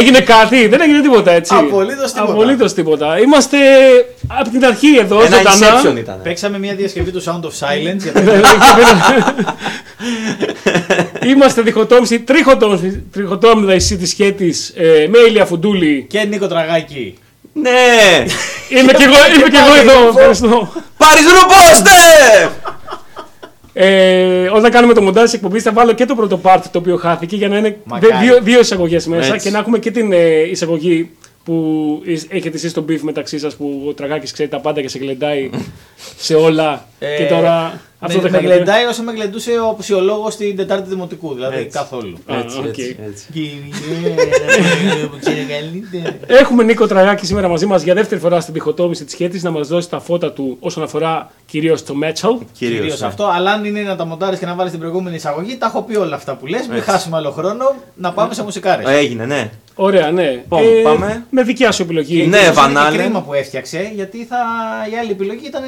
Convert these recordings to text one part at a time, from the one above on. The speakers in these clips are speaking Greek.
Έγινε κάτι, δεν έγινε τίποτα έτσι. Απολύτως τίποτα. Απολύτως τίποτα. Είμαστε από την αρχή εδώ, Ένα ζωντανά. Inception ήταν. Παίξαμε μια διασκευή του Sound of Silence. γιατί- Είμαστε διχοτόμηση, τριχοτόμηση, τριχοτόμηση τη σχέτης ε, με Ηλία Φουντούλη. και Νίκο Τραγάκη. Ναι! Είμαι και εγώ, είμαι και εγώ εδώ. Ευχαριστώ. Πάρεις ρουμπόστε! Ε, όταν κάνουμε το μοντάζ της εκπομπής, θα βάλω και το πρώτο part το οποίο χάθηκε για να είναι Μακάρι. δε- δύο, δύο εισαγωγές μέσα Έτσι. και να έχουμε και την ε, εισαγωγή που εις- έχετε εσείς τον beef μεταξύ σας που ο Τραγάκης ξέρει τα πάντα και σε γλεντάει σε όλα. Ε, και τώρα αυτό με, δεν με χάνεται. γλεντάει όσο με γλεντούσε ο ψυχολόγος στην Τετάρτη Δημοτικού. Δηλαδή Έτσι. καθόλου. Α, Έτσι, οκ. έτσι, έτσι. Κύριε, που ξέρει καλύτερα. Έχουμε Νίκο Τραγάκη σήμερα μαζί μας για δεύτερη φορά στην διχοτόμηση της χαίτης να μας δώσει τα φώτα του όσον αφορά κυρίως το metal. Κυρίως. Κυρίως ναι. αυτό, αλλά αν είναι να τα μοντάρεις και να βάλεις την προηγούμενη εισαγωγή, τα έχω πει όλα αυτά που λες. Μην Έτσι. χάσουμε άλλο χρόνο να πάμε σε μουσικάρες. Έγινε, ναι. Ωραία, ναι. Λοιπόν, πάμε. Με δικιά σου επιλογή. Ναι, Είναι Van Halen. και κρίμα που έφτιαξε, γιατί θα... η άλλη επιλογή ήταν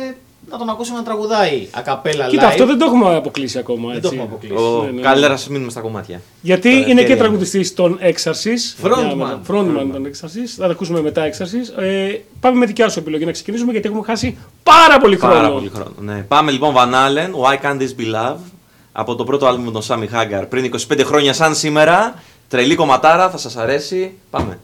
να τον ακούσουμε να τραγουδάει ακαπέλα Κοίτα, live. αυτό δεν το έχουμε αποκλείσει ακόμα. Δεν το έτσι. έχουμε αποκλείσει. Ο- ναι, ναι. Καλύτερα να μείνουμε στα κομμάτια. Γιατί Τώρα, είναι και ευκαιρία. τραγουδιστής των Exorcist. Frontman. Για- Frontman των Exorcist. Θα τα ακούσουμε μετά Exorcist. Ε, πάμε με δικιά σου επιλογή να ξεκινήσουμε γιατί έχουμε χάσει πάρα πολύ χρόνο. Πάρα πολύ χρόνο. Ναι. Πάμε λοιπόν Van Halen, Why Can't This Be Love, από το πρώτο άλμπουμ των Sammy Hagar πριν 25 χρόνια σαν σήμερα. Τρελή κομματάρα, θα σας αρέσει. Πάμε.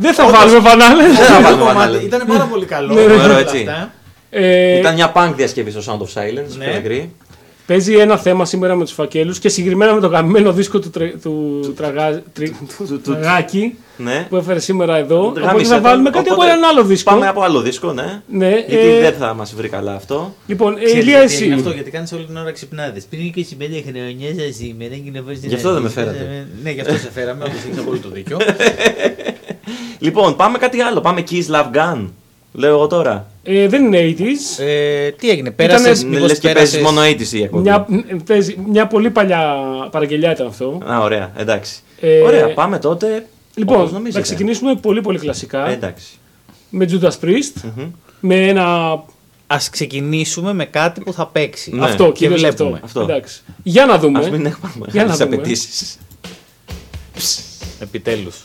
Δεν θα βάλουμε Βανάλε. θα Αυτό το βάλουμε κομμάτι Van Halen. Ήταν πάρα πολύ καλό. Ναι, ναι. παρόλα Ωραίο, αυτά. έτσι. Ε, Ήταν μια punk διασκευή στο Sound of Silence, Ναι. πιο μικρή. Παίζει ένα θέμα σήμερα με τους φακέλους και συγκεκριμένα με το γαμμένο δίσκο του, τρε- του, τραγά, τρι- του Τραγάκη Ναι. που έφερε σήμερα εδώ. Οπότε Γάμισε θα το. βάλουμε κάτι από Οπότε έναν άλλο δίσκο. Πάμε από άλλο δίσκο, ναι. Ναι, Γιατί ε, δεν θα μας βρει καλά αυτό. Λοιπόν, ε, Ξέρεις Ηλία, γιατί έγινε εσύ. αυτό, γιατί κάνεις όλη την ώρα ξυπνάδες. Πριν 25 χρόνια σας σήμερα και να βρει Γι' αυτό δεν με φέρατε. Ναι, γι' αυτό σε φέραμε, όντω έχεις απόλυτο δίκιο. Λοιπόν, πάμε κάτι άλλο. Πάμε Kiss Love Gun. Λέω εγώ τώρα. Ε, δεν είναι 80s. Ε, τι έγινε, Ήτανε- πέρασε. Ναι, λες και παίζεις μόνο 80's η εκπομπή. Μια, παίζει, μια πολύ παλιά παραγγελιά ήταν αυτό. Α, ωραία, εντάξει. Ε, Ωραία, πάμε τότε. όπως Λοιπόν, νομίζετε. να ξεκινήσουμε πολύ πολύ κλασικά. Ε, εντάξει. με Judas Priest. Μμμ. Με ένα. Α ξεκινήσουμε με κάτι που θα παίξει. Ναι. αυτό, και κυρίως βλέπουμε. αυτό. Αυτό. Εντάξει. Για να δούμε. Ας μην έχουμε Για να τις δούμε. απαιτήσεις. Επιτέλους.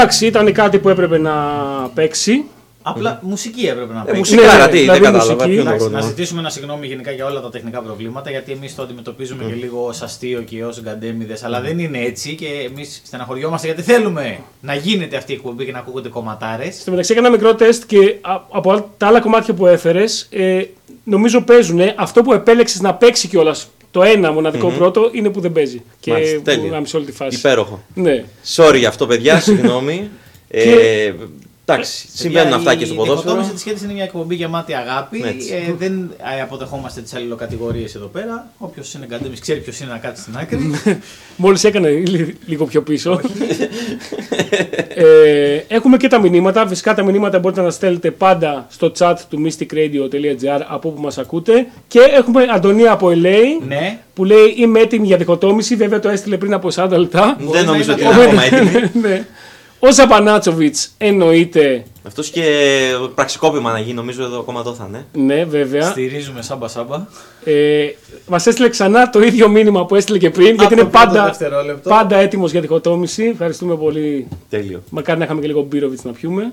Εντάξει, ήταν κάτι που έπρεπε να παίξει. Απλά μουσική έπρεπε να Ε, παίξει. μουσικά, ναι, τι, δηλαδή δεν κατάλαβα. μουσική. ποιο είναι το Εντάξει, να πρόβλημα. ζητήσουμε ένα συγγνώμη γενικά για όλα τα τεχνικά προβλήματα, γιατί εμείς το αντιμετωπίζουμε και λίγο ω αστείο και ως γκαντέμιδες, αλλά δεν είναι έτσι και εμείς στεναχωριόμαστε γιατί θέλουμε να γίνεται αυτή η εκπομπή και να ακούγονται κομματάρες. Στο μεταξύ έκανα μικρό τεστ και α- από άλλα- τα άλλα κομμάτια που έφερες, ε, νομίζω παίζουν. Αυτό που επέλεξες να παίξει κιόλας το ένα μοναδικό πρώτο είναι που δεν παίζει. Και Μάλιστα, που τέλεια. γάμισε όλη τη φάση. Υπέροχο. Ναι. Sorry για αυτό, παιδιά, συγγνώμη. ε, εντάξει, συμβαίνουν αυτά και στο Η ποδόσφαιρο. διχοτόμηση της σχέσης είναι μια εκπομπή γεμάτη αγάπη. Έτσι. Ε, δεν ε, αποδεχόμαστε τις αλληλοκατηγορίες εδώ πέρα. Όποιος είναι γκαντέμι ξέρει ποιος είναι να κάτσει στην άκρη. Μόλις έκανε λι- λίγο πιο πίσω. ε, έχουμε και τα μηνύματα. Φυσικά τα μηνύματα μπορείτε να στέλνετε πάντα στο chat του mystikradio.gr από όπου μας ακούτε. Και έχουμε Αντωνία από LA ναι, που λέει Είμαι έτοιμη για διχοτόμηση. Βέβαια το έστειλε πριν από 40 λεπτά. Μπορεί Δεν να νομίζω είναι ότι είναι ακόμα. ακόμα έτοιμη. ναι. Ο Ζαπανάτσοβιτς εννοείται. Αυτός και πραξικόπημα να γίνει, νομίζω εδώ ακόμα το θα είναι. Ναι, βέβαια. στηρίζουμε σάμπα σάμπα. Ε, Μας έστειλε ξανά το ίδιο μήνυμα που έστειλε και πριν, γιατί Από είναι το πρώτο πάντα, δευτερόλεπτο. πάντα έτοιμος για διχοτόμηση. Ευχαριστούμε πολύ. Τέλειο. Μακάρι να είχαμε και λίγο μπύροβιτς να πιούμε.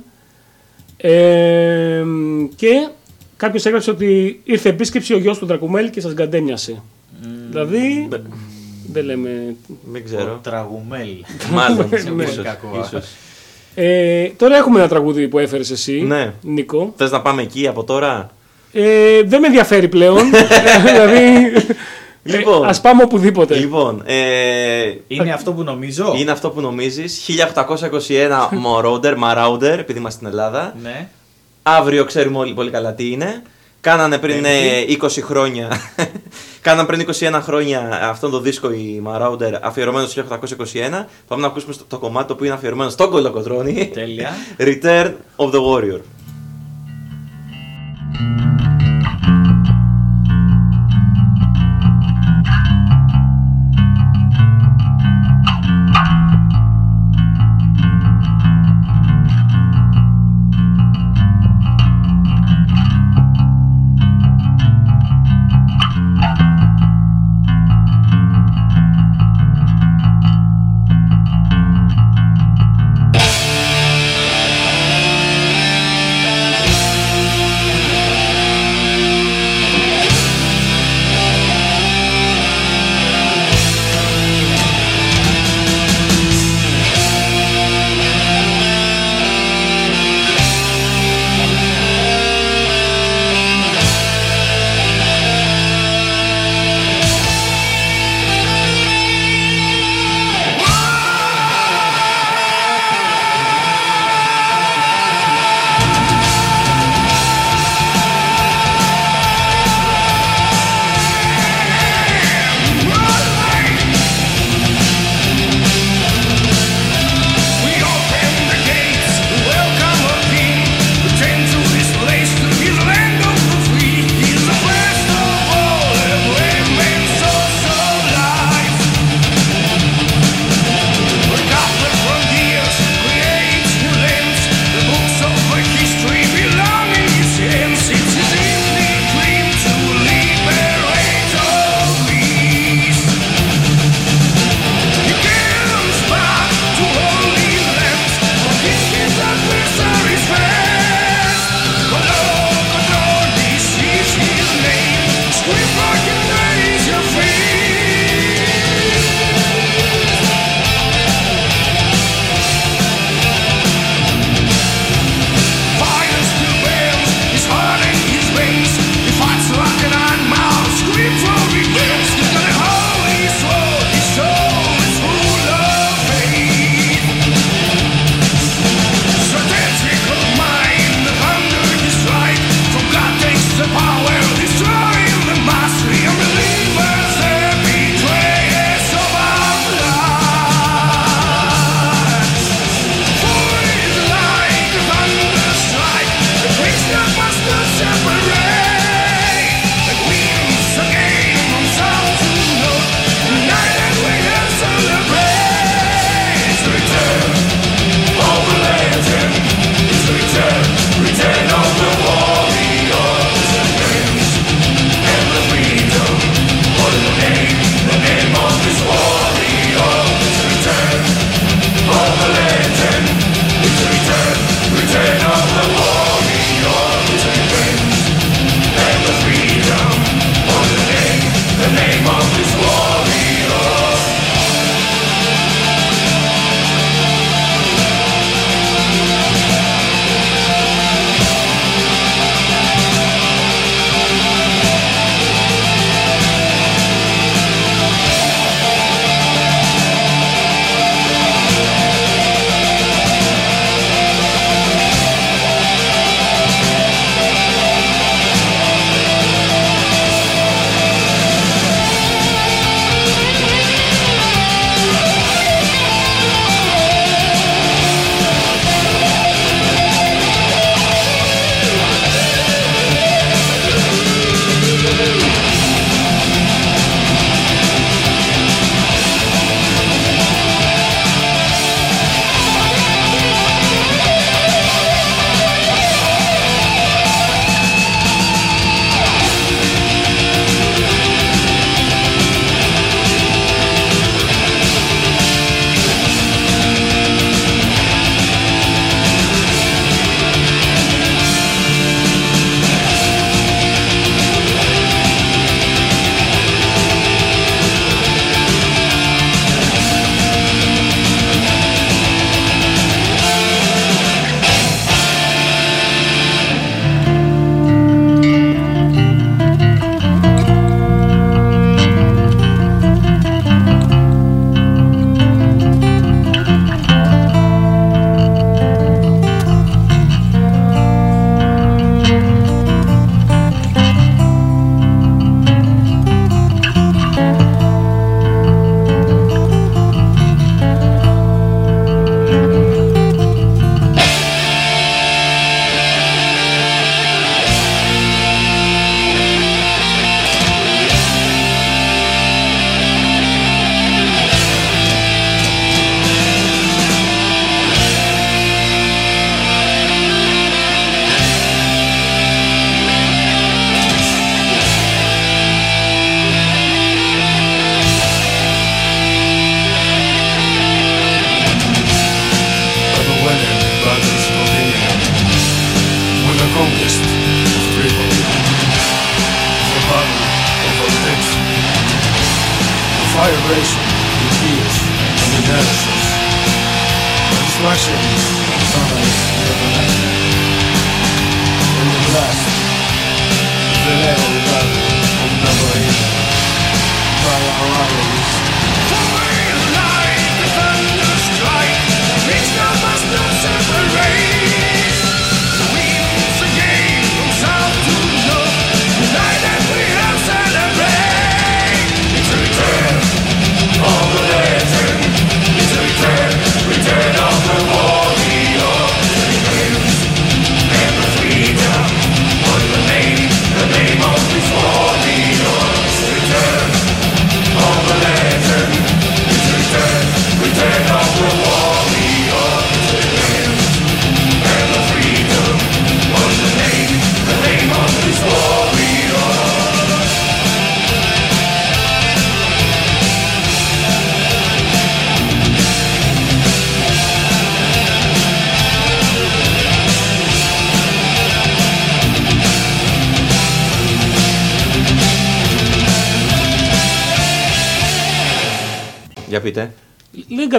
Ε, και κάποιος έγραψε ότι ήρθε επίσκεψη ο γιος του Δρακουμέλ και σας γκαντέμιασε. Δηλαδή. Δεν λέμε. Δεν ξέρω. Τραγουμέλ. Μάλλον. Είναι πολύ ίσως, κακό. ίσως. Ε, τώρα έχουμε ένα τραγούδι που έφερες εσύ, Ναι. Νίκο. Θες να πάμε εκεί από τώρα; Ε, δεν με ενδιαφέρει πλέον. δηλαδή. Λοιπόν. Α πάμε οπουδήποτε. Λοιπόν, ε, Είναι αυτό που νομίζω. είναι αυτό που νομίζεις. 1821 Moroder, Marauder, επειδή είμαστε στην Ελλάδα. Ναι. Αύριο ξέρουμε όλοι πολύ καλά τι είναι. Κάνανε πριν ε, 20 χρόνια. Κάνανε πριν 21 χρόνια αυτόν το δίσκο η Marauder αφιερωμένο στο 1821. Πάμε να ακούσουμε στο- το κομμάτι το οποίο είναι αφιερωμένο στον Κολοκοτρώνη. Τέλεια. Return of the Warrior.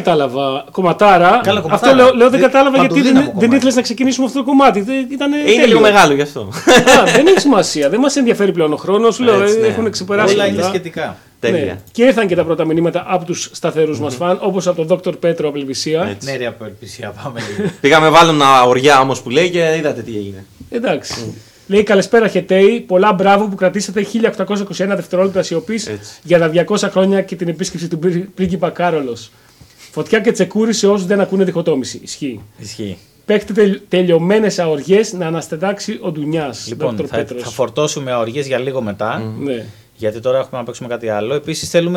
Κατάλαβα. Κομματάρα. Καλά, κομματάρα. Αυτό λέω, λέω δεν Δι- κατάλαβα γιατί δεν, παντοδύναμο δεν κομμάτι. ήθελες να ξεκινήσουμε αυτό το κομμάτι. Δεν- Ήταν Είναι τέλειο. λίγο μεγάλο γι' αυτό. Α, δεν έχει σημασία. Δεν μας ενδιαφέρει πλέον ο χρόνος. Λέω, Έτσι, ε, ναι. έχουν ξεπεράσει Όλα είναι αυτά. σχετικά. Τέλεια. Ναι. Και ήρθαν και τα πρώτα μηνύματα από τους σταθερούς μας φαν, όπως από τον Dr. Πέτρο από Ελβησία. Έτσι. Ναι, ρε απελπισία, πάμε λίγο. Πήγαμε βάλουμε ένα οριά όμως που λέει και είδατε τι έγινε. Εντάξει. Λέει καλησπέρα Χετέι, πολλά μπράβο που κρατήσατε 1821 δευτερόλεπτα σιωπής Έτσι. για τα 200 χρόνια και την επίσκεψη του πρι- πρίγκιπα Κάρολος. Φωτιά και τσεκούρι σε όσους δεν ακούνε διχοτόμηση. Ισχύει. Ισχύει. Παίχτε τελ, τελειωμένες αοριέ να αναστετάξει ο Ντουνιάς. Λοιπόν, θα, θα φορτώσουμε αοριές για λίγο μετά. Ναι. Γιατί τώρα έχουμε να παίξουμε κάτι άλλο. Επίσης, θέλω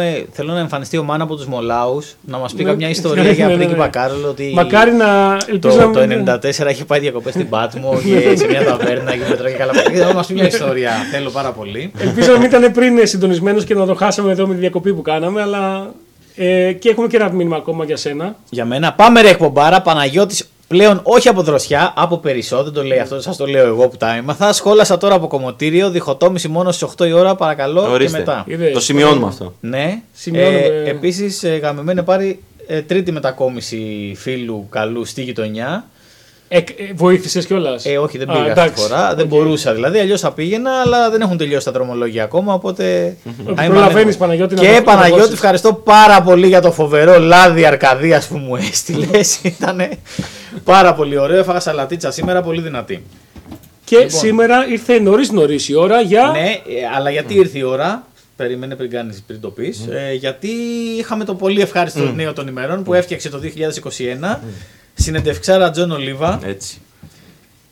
να εμφανιστεί ο Μάνα από τους Μολάους να μας πει Ναι. καμιά ιστορία Ναι, για ναι, ναι, πρίγκιπα ναι. Κάρολο. Ότι Μακάρι να ελπίζω το, να το μην- 94 έχει πάει διακοπές στην Πάτμο και σε μια ταβέρνα και μετρώει καλά. Θέλω να μας πει μια ιστορία. Θέλω πάρα πολύ. Ελπίζω να μην ήταν πριν συντονισμένος και να το χάσαμε εδώ με τη διακοπή που κάναμε, αλλά. Ε, και έχουμε και ένα μήνυμα ακόμα για σένα. Για μένα, πάμε ρε εκπομπάρα. Παναγιώτης πλέον όχι από δροσιά, από περισσό. Δεν το λέει αυτό, σας το λέω εγώ που τα έμαθα. Σχόλασα τώρα από κομμωτήριο. Διχοτόμηση μόνο στις 8 η ώρα, παρακαλώ. Ορίστε. Και μετά. Είδες. Το σημειώνουμε αυτό. Ναι. Σημειώνουμε. Ε, Επίσης, ε, γαμημένη πάρει ε, τρίτη μετακόμιση φίλου καλού στη γειτονιά. Ε, ε, Βοήθησες κιόλας; Ε, όχι, δεν πήγα αυτή τη φορά. Δεν μπορούσα δηλαδή. Αλλιώς θα πήγαινα, αλλά δεν έχουν τελειώσει τα δρομολόγια ακόμα. Οπότε. Ότι I'm προλαβαίνεις, unable. Παναγιώτη, να Και το- να Παναγιώτη, δώσεις. ευχαριστώ πάρα πολύ για το φοβερό λάδι Αρκαδία που μου έστειλες. Ήταν πάρα πολύ ωραίο. Έφαγα σαλατίτσα σήμερα, πολύ δυνατή. Και σήμερα ήρθε νωρίς νωρίς η ώρα για. Ναι, ε, αλλά γιατί ήρθε η ώρα; Περίμενε πριν, κάνεις, πριν το πεις. Ε, γιατί είχαμε το πολύ ευχάριστο νέο των ημερών που έφτιαξε το 2021. Συνεντευξάρα Τζον Ολίβα. Έτσι.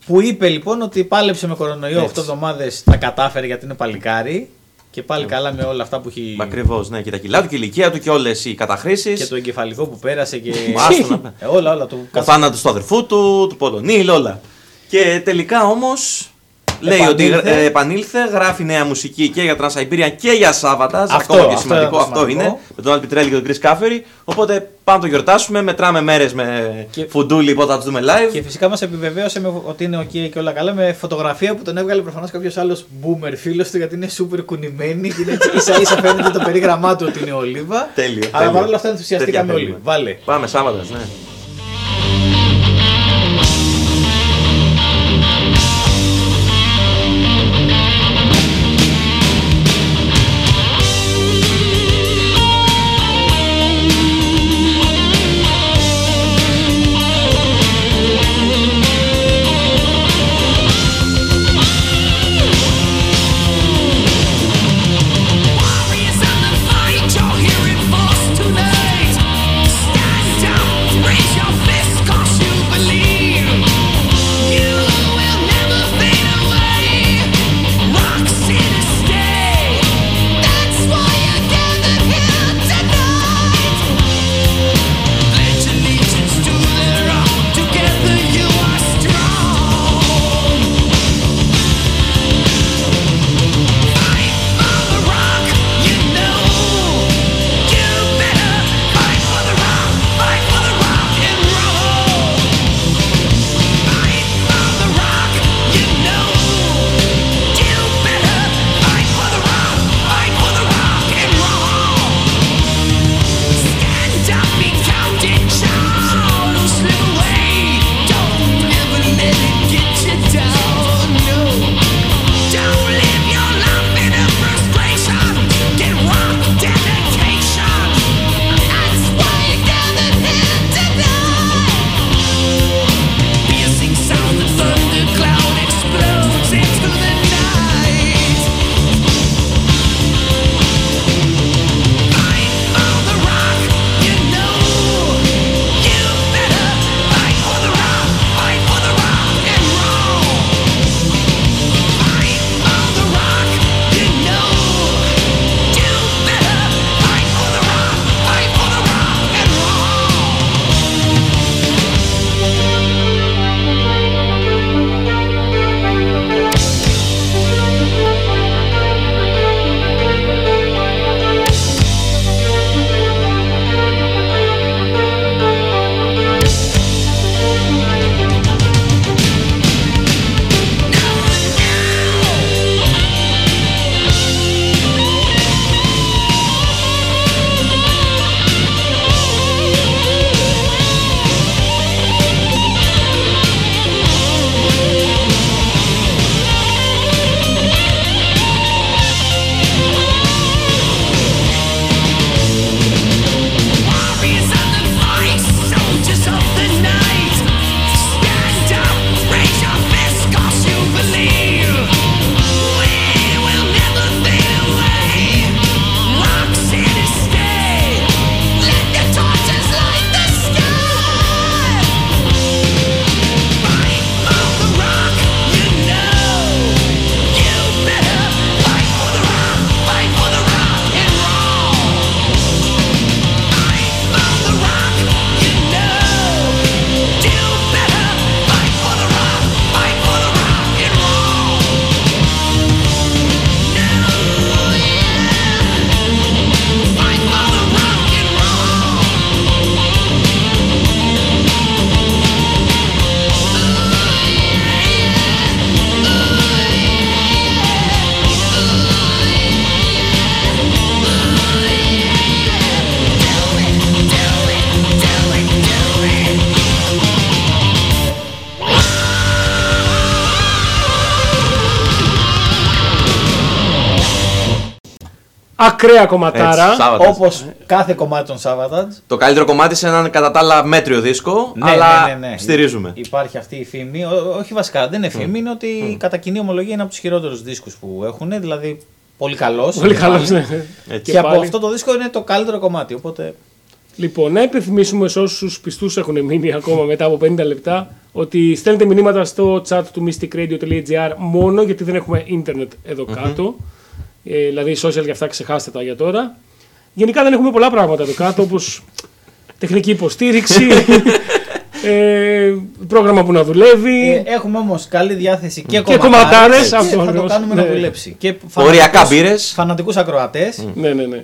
Που είπε λοιπόν ότι πάλεψε με κορονοϊό 8 εβδομάδες, τα κατάφερε γιατί είναι παλικάρι. Και πάλι καλά με όλα αυτά που έχει. Ακριβώς, ναι, και τα κιλά του και η ηλικία του και όλες οι καταχρήσεις. Και το εγκεφαλικό που πέρασε και. Άστο να- Ε, όλα, όλα. Το... Ο θάνατος του αδερφού του, του Πολωνίλ, όλα. Και τελικά όμως λέει ότι Επανήλθε. ε, επανήλθε, γράφει νέα μουσική και για Τρανσαϊμπήρια και για Σάββατα. Αυτό, Ακόμα και αυτό σημαντικό είναι το αυτό σημαντικό. είναι. Με τον Αλπιτρέλη και τον Κρι Κάφερη. Οπότε πάμε να το γιορτάσουμε. Μετράμε μέρες με Και- φουντούλι, πότε θα του δούμε live. Και φυσικά μας επιβεβαίωσε με, ότι είναι ok και όλα καλά με φωτογραφία που τον έβγαλε προφανώς κάποιος άλλος boomer φίλος του γιατί είναι super κουνημένη και είναι έτσι ίσα ίσα φαίνεται το περίγραμμά του ότι είναι ολίβα. Τέλειο, Αλλά τέλειο. παρόλα αυτά ενθουσιαστήκαμε Τέτοια όλοι. θέλουμε. Βάλε. Πάμε Σάββατας, ναι. Ακραία κομματάρα. Έτσι, Σάββατας. Όπως κάθε κομμάτι των Savatage. Το καλύτερο κομμάτι σε έναν κατά τα άλλα μέτριο δίσκο, Ναι, αλλά ναι, ναι, ναι. στηρίζουμε. Υπάρχει αυτή η φήμη. Ό- όχι βασικά, δεν είναι φήμη. Είναι ότι κατά κοινή ομολογία είναι από τους χειρότερους δίσκους που έχουν. Δηλαδή πολύ καλός. Πολύ καλός, ναι. Έτσι. Και, από πάλι. αυτό το δίσκο είναι το καλύτερο κομμάτι. Οπότε Λοιπόν, να υπενθυμίσουμε σε όσους πιστούς έχουν μείνει ακόμα μετά από 50 λεπτά ότι στέλνετε μηνύματα στο chat του mysticradio.gr μόνο γιατί δεν έχουμε ίντερνετ εδώ κάτω. Ε, δηλαδή, social για αυτά ξεχάστε τα για τώρα. Γενικά δεν έχουμε πολλά πράγματα εδώ κάτω όπως τεχνική υποστήριξη, ε, πρόγραμμα που να δουλεύει. Ε, έχουμε όμως καλή διάθεση και, Και κομματάρες, και αυτό θα το ακριβώς. κάνουμε Ναι. να δουλέψει. Και Οριακά μπύρες. Φανατικούς ακροατές. Ναι, ναι, ναι.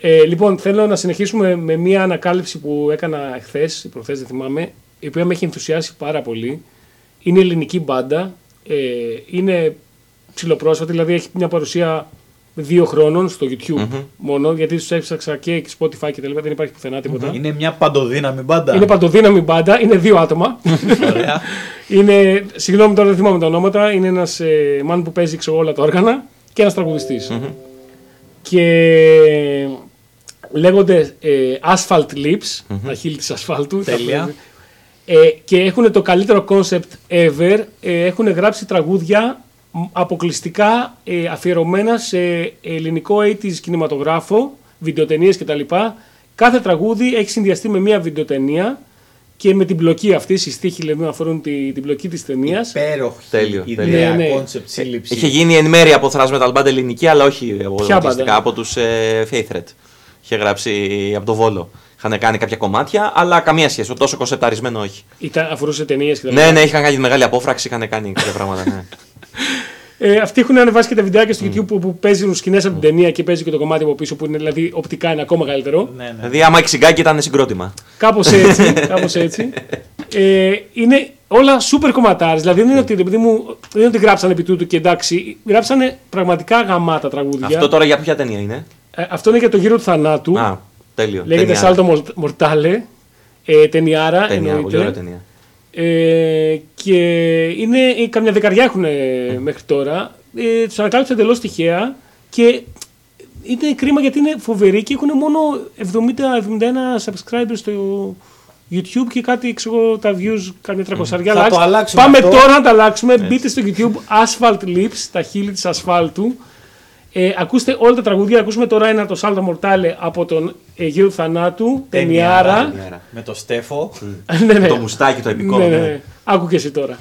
Ε, λοιπόν, θέλω να συνεχίσουμε με μια ανακάλυψη που έκανα χθες ή προχθές, δεν θυμάμαι, η οποία με έχει ενθουσιάσει πάρα πολύ. Είναι ελληνική μπάντα. Ε, είναι ψηλοπρόσφατη, δηλαδή έχει μια παρουσία δύο χρόνων στο YouTube μόνο, γιατί τους έψαξα και Spotify και τα λοιπά, δεν υπάρχει πουθενά τίποτα. Είναι μια παντοδύναμη μπάντα. Είναι παντοδύναμη μπάντα, είναι δύο άτομα. Ωραία. είναι, συγγνώμη τώρα δεν θυμάμαι τα ονόματα, είναι ένας ε, man που παίζει ξέρω, όλα τα όργανα και ένας τραγουδιστής. Και λέγονται ε, Asphalt Lips, τα χείλη της ασφάλτου. Τέλεια. Ε, και έχουν το καλύτερο concept ever. Ε, έχουν γράψει τραγούδια μ, αποκλειστικά ε, αφιερωμένα σε ελληνικό 80s κινηματογράφο, βιντεοτενίες κτλ. Κάθε τραγούδι έχει συνδυαστεί με μια βιντεοτενία και με την πλοκή αυτή, οι στίχοι δηλαδή αφορούν τη, την πλοκή της ταινίας. Υπέροχη Τέλειο, ιδέα, τέλειο. Ναι, ναι. concept, σύλληψη. Είχε γίνει εν μέρει από thrash metal band ελληνική, αλλά όχι Ποια αποκλειστικά μπάντα; από τους ε, Faith Threat. Είχε γράψει από το Βόλο. Είχαν κάνει κάποια κομμάτια, αλλά καμία σχέση. Τόσο κονσεπταρισμένο όχι. Ήταν, αφορούσε ταινίες κτλ. Ναι, ναι, είχαν κάνει μεγάλη απόφραξη, είχαν κάνει κάποια πράγματα. Ναι. Ε, αυτοί έχουν ανεβάσει και τα βιντεάκια στο YouTube που, που παίζουν σκηνές από την ταινία και παίζει και το κομμάτι από πίσω που είναι δηλαδή οπτικά είναι ακόμα καλύτερο. Ναι, ναι. δηλαδή, άμα εξιγκάκι ήταν συγκρότημα. Κάπως έτσι. κάπως έτσι. Ε, είναι όλα super κομματάρες. Δηλαδή δεν είναι ότι, επειδή μου, δεν είναι ότι γράψανε επί τούτου και εντάξει. Γράψανε πραγματικά γαμάτα τραγούδια. Αυτό τώρα για ποια ταινία είναι; Ε, αυτό είναι για το γύρο του θανάτου. Α, τέλειο. Λέγεται Ταινιάρα. Salto Mortale. Ε, ταινιάρα Ταινία, πολύ ωραία εννοείται. ταινία. Ε, και είναι, ε, καμιά δεκαριά έχουν ε, μέχρι τώρα. Ε, τους ανακάλυψα εντελώς τυχαία και είναι κρίμα γιατί είναι φοβεροί και έχουν μόνο 70-71 subscribers στο YouTube και κάτι ξέρω, εγώ, τα views καμιά τρακοσαριά. Θα likes. το αλλάξουμε Πάμε αυτό. τώρα να τα αλλάξουμε. Μπείτε στο YouTube Asphalt Lips, τα χείλη της ασφάλτου. Ε, ακούστε όλα τα τραγούδια. Ακούσουμε τώρα ένα το Salto Mortale από τον ε, γύρο του θανάτου. Ταινιάρα. Ταινιάρα. Με το Στέφο. ναι, ναι. Το μουστάκι το επικό. Ναι, ναι, ναι. ναι. Άκου και εσύ τώρα.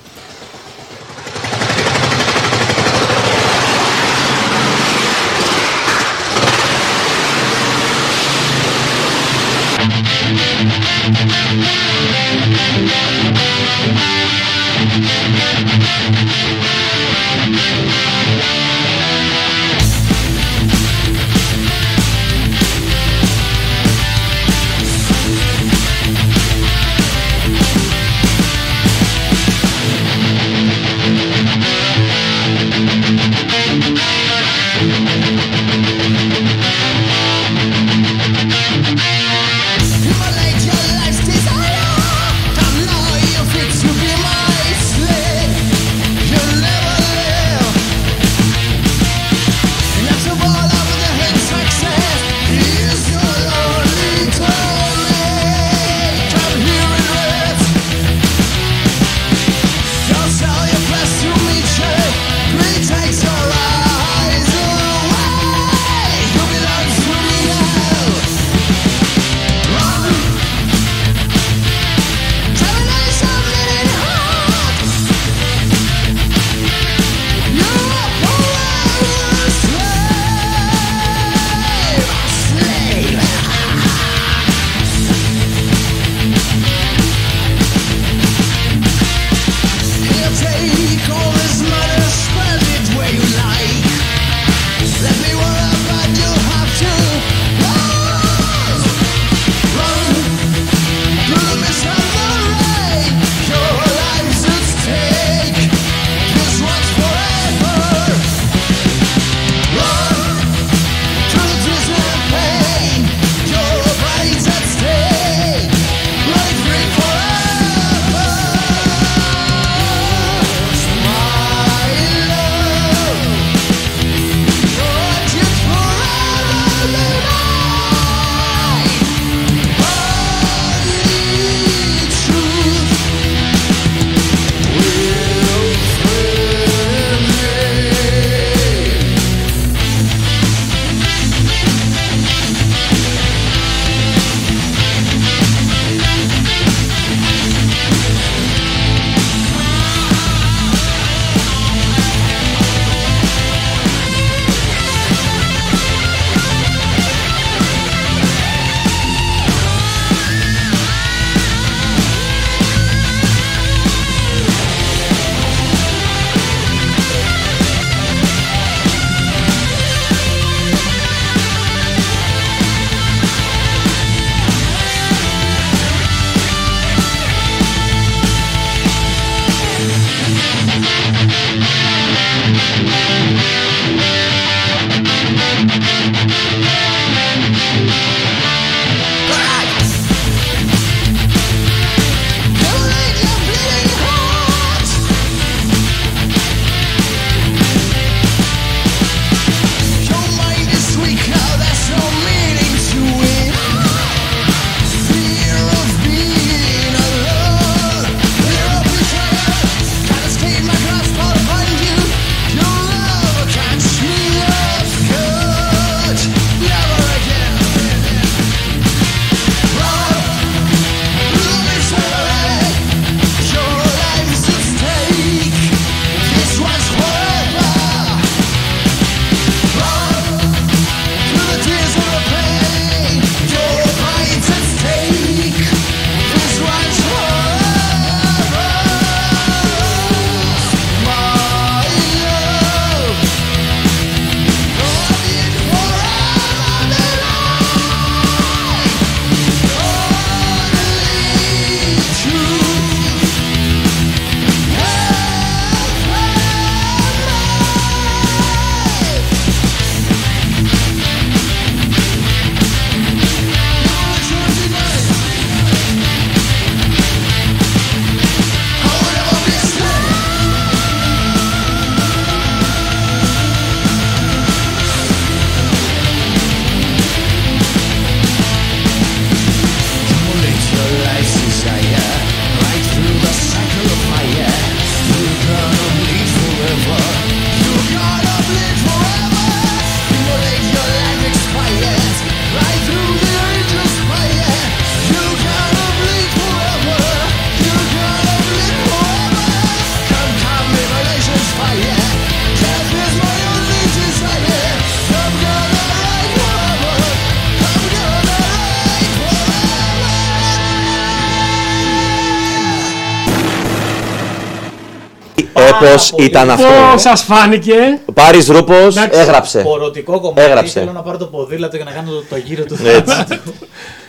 Πώ πολύ. ήταν αυτό. Πώς σας φάνηκε; Ο Πάρης Ρούπος Εντάξει, έγραψε. Πορωτικό κομμάτι. Έγραψε. Θέλω να πάρω το ποδήλατο για να κάνω το, το γύρο του Έτσι. θανάτου.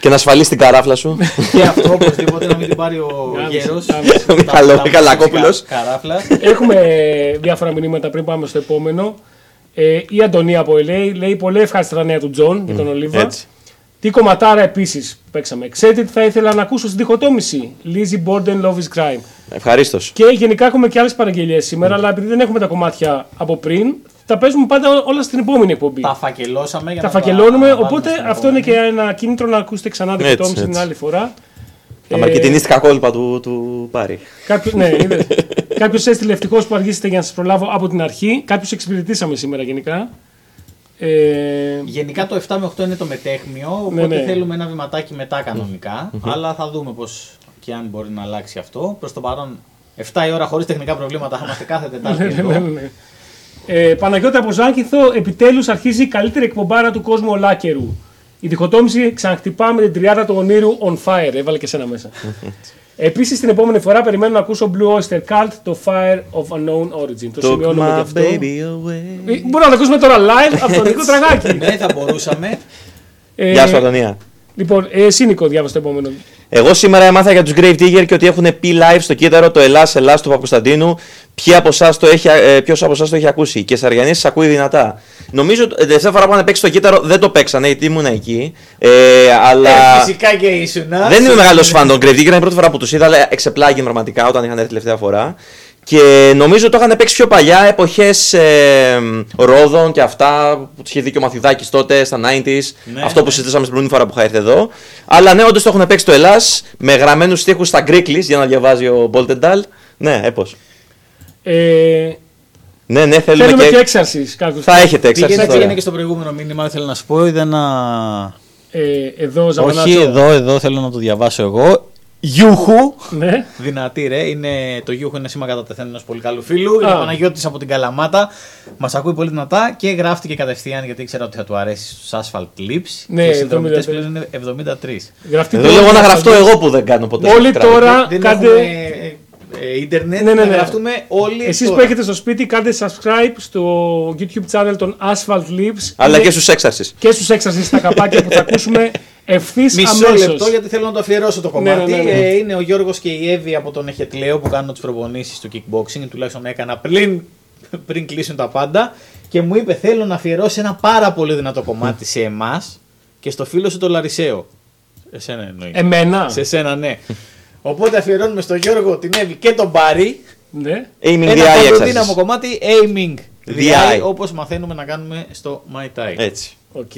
Και να ασφαλίσει την καράφλα σου. και αυτό οπωσδήποτε να μην την πάρει ο Γάμισε, γέρος. γάμισε. Ο Μιχαλό- Μιχαλακόπουλος. Καράφλα. Έχουμε διάφορα μηνύματα πριν πάμε στο επόμενο. Ε, η Αντωνία από LA λέει πολύ ευχάριστα τα νέα του Τζον για τον Ολίβα. έτσι. Τι κομματάρα επίσης παίξαμε. Ξέρετε τι θα ήθελα να ακούσω στην διχοτόμηση. Lizzy Borden Love is Crime. Ευχαρίστως. Και γενικά έχουμε και άλλες παραγγελίες σήμερα, αλλά επειδή δεν έχουμε τα κομμάτια από πριν, τα παίζουμε πάντα ό- όλα στην επόμενη εκπομπή. Τα φακελώσαμε για Τα να φακελώνουμε, βάλουμε οπότε στην αυτό είναι και επόμενη. ένα κίνητρο να ακούσετε ξανά τη Έτσι, διχοτόμηση την έτσι. άλλη φορά. Τα Ε, μαρκετινίστικα κόλπα του, του Πάρη. Κάποιο, ναι, είδες. Κάποιος έστειλε ευτυχώς που αργήσετε για να σας προλάβω από την αρχή. Κάποιους εξυπηρετήσαμε σήμερα γενικά. Ε, Γενικά το 7 με 8 είναι το μετέχμιο, οπότε Ναι, ναι. θέλουμε ένα βηματάκι μετά κανονικά. Αλλά θα δούμε πώς και αν μπορεί να αλλάξει αυτό. Προς το παρόν, 7 η ώρα χωρίς τεχνικά προβλήματα, θα είμαστε κάθε Τετάρτη ναι, εδώ. ναι, ναι. Ε, Παναγιώτη από Ζάκηθο, επιτέλους αρχίζει η καλύτερη εκπομπάρα του κόσμου ολάκερου. Η διχοτόμηση ξαναχτυπά με την τριάδα του ονείρου on fire. Έβαλε και σένα μέσα. Επίσης, την επόμενη φορά περιμένω να ακούσω Blue Oyster Cult, το Fire of Unknown Origin. Το Took σημειώνουμε και my αυτό. baby away. Ε, Μπορούμε να το ακούσουμε τώρα live από τον Νίκο Τραγάκη. ναι, θα μπορούσαμε. Ε, Γεια σου, Αντωνία. Λοιπόν, ε, εσύ Νίκο, διάβασε το επόμενο. Εγώ σήμερα έμαθα για τους Grave Digger και ότι έχουν πει live στο κύτταρο το Ελλάς Ελλάς του Παπακοσταντίνου. Ποιο από εσάς το, έχει, ε, ποιος από εσάς το έχει ακούσει. Και Σαριανής σας ακούει δυνατά. Νομίζω ότι τελευταία φορά που είχαν παίξει στο κύτταρο δεν το παίξανε γιατί ήμουν εκεί. Ε, αλλά. Ε, φυσικά και ήσουν. Δεν είμαι μεγάλος φαν των Grave Digger, είναι η πρώτη φορά που τους είδα, αλλά εξεπλάγει πραγματικά όταν είχαν έρθει τελευταία φορά. Και νομίζω το είχαν παίξει πιο παλιά, εποχές ε, Ρόδων και αυτά που του είχε δει και ο Μαθηδάκη τότε στα 90s. Ναι, αυτό που ναι. συζητήσαμε στην πρώτη φορά που είχα έρθει εδώ. Αλλά ναι, όντως το έχουν παίξει το Ελλάς με γραμμένους στίχους στα Γκρίκλι για να διαβάζει ο Μπόλτενταλ. Ναι, έπως. Ε, Ναι, ναι, θέλουμε, θέλουμε και και. έξαρσης κάποιου. Θα έχετε έξαρση Πήγαινε, πήγαινε τώρα. και στο προηγούμενο μήνυμα, θέλω να σου πω. Είδα ένα. Ε, εδώ, Ζαβανάτσο. Όχι, εδώ, εδώ θέλω να το διαβάσω εγώ. Γιούχου. Ναι. Δυνατή ρε, είναι, το Γιούχου είναι σήμα κατά τεθέν ενός πολύ καλού φίλου. Είναι Α. ο Παναγιώτης από την Καλαμάτα. Μας ακούει πολύ δυνατά και γράφτηκε κατευθείαν γιατί ήξερα ότι θα του αρέσει στους Asphalt Lips. Ναι, και οι συνδρομητές 73. πλέον είναι 73. Γραφτείτε Εδώ όλοι λίγο να στο- γραφτώ εγώ που δεν κάνω ποτέ. Όλοι κράτο. τώρα Δεν κάντε. έχουμε ε, ε, ίντερνετ, Ναι, ναι, να ναι. γραφτούμε όλοι Εσείς που τώρα. έχετε στο σπίτι, κάντε subscribe στο YouTube channel των Asphalt Lips. Αλλά Είναι- και στους έξαρσει. και στους έξαρσις στα καπάκια που θα ακούσουμε ευθύς Μισό αμέσως. λεπτό γιατί θέλω να το αφιερώσω το Ναι, ναι, κομμάτι. ναι, ναι. Ε, είναι ο Γιώργος και η Εύη από τον Εχετλέο που κάνουν τις προπονήσεις στο kickboxing. Τουλάχιστον έκανα πριν, πριν κλείσουν τα πάντα. Και μου είπε: Θέλω να αφιερώσεις ένα πάρα πολύ δυνατό κομμάτι σε εμάς και στο φίλο σου το Λαρισαίο. Εσένα εννοεί. Εμένα; Σε σένα, ναι. Οπότε αφιερώνουμε στον Γιώργο, την Εύη και τον Μπάρι Ναι. Aiming ένα the eye πολύ έξαρσης. δύναμο κομμάτι Aiming the The eye, eye. όπως μαθαίνουμε να κάνουμε στο Muay Thai. Έτσι. Οκ.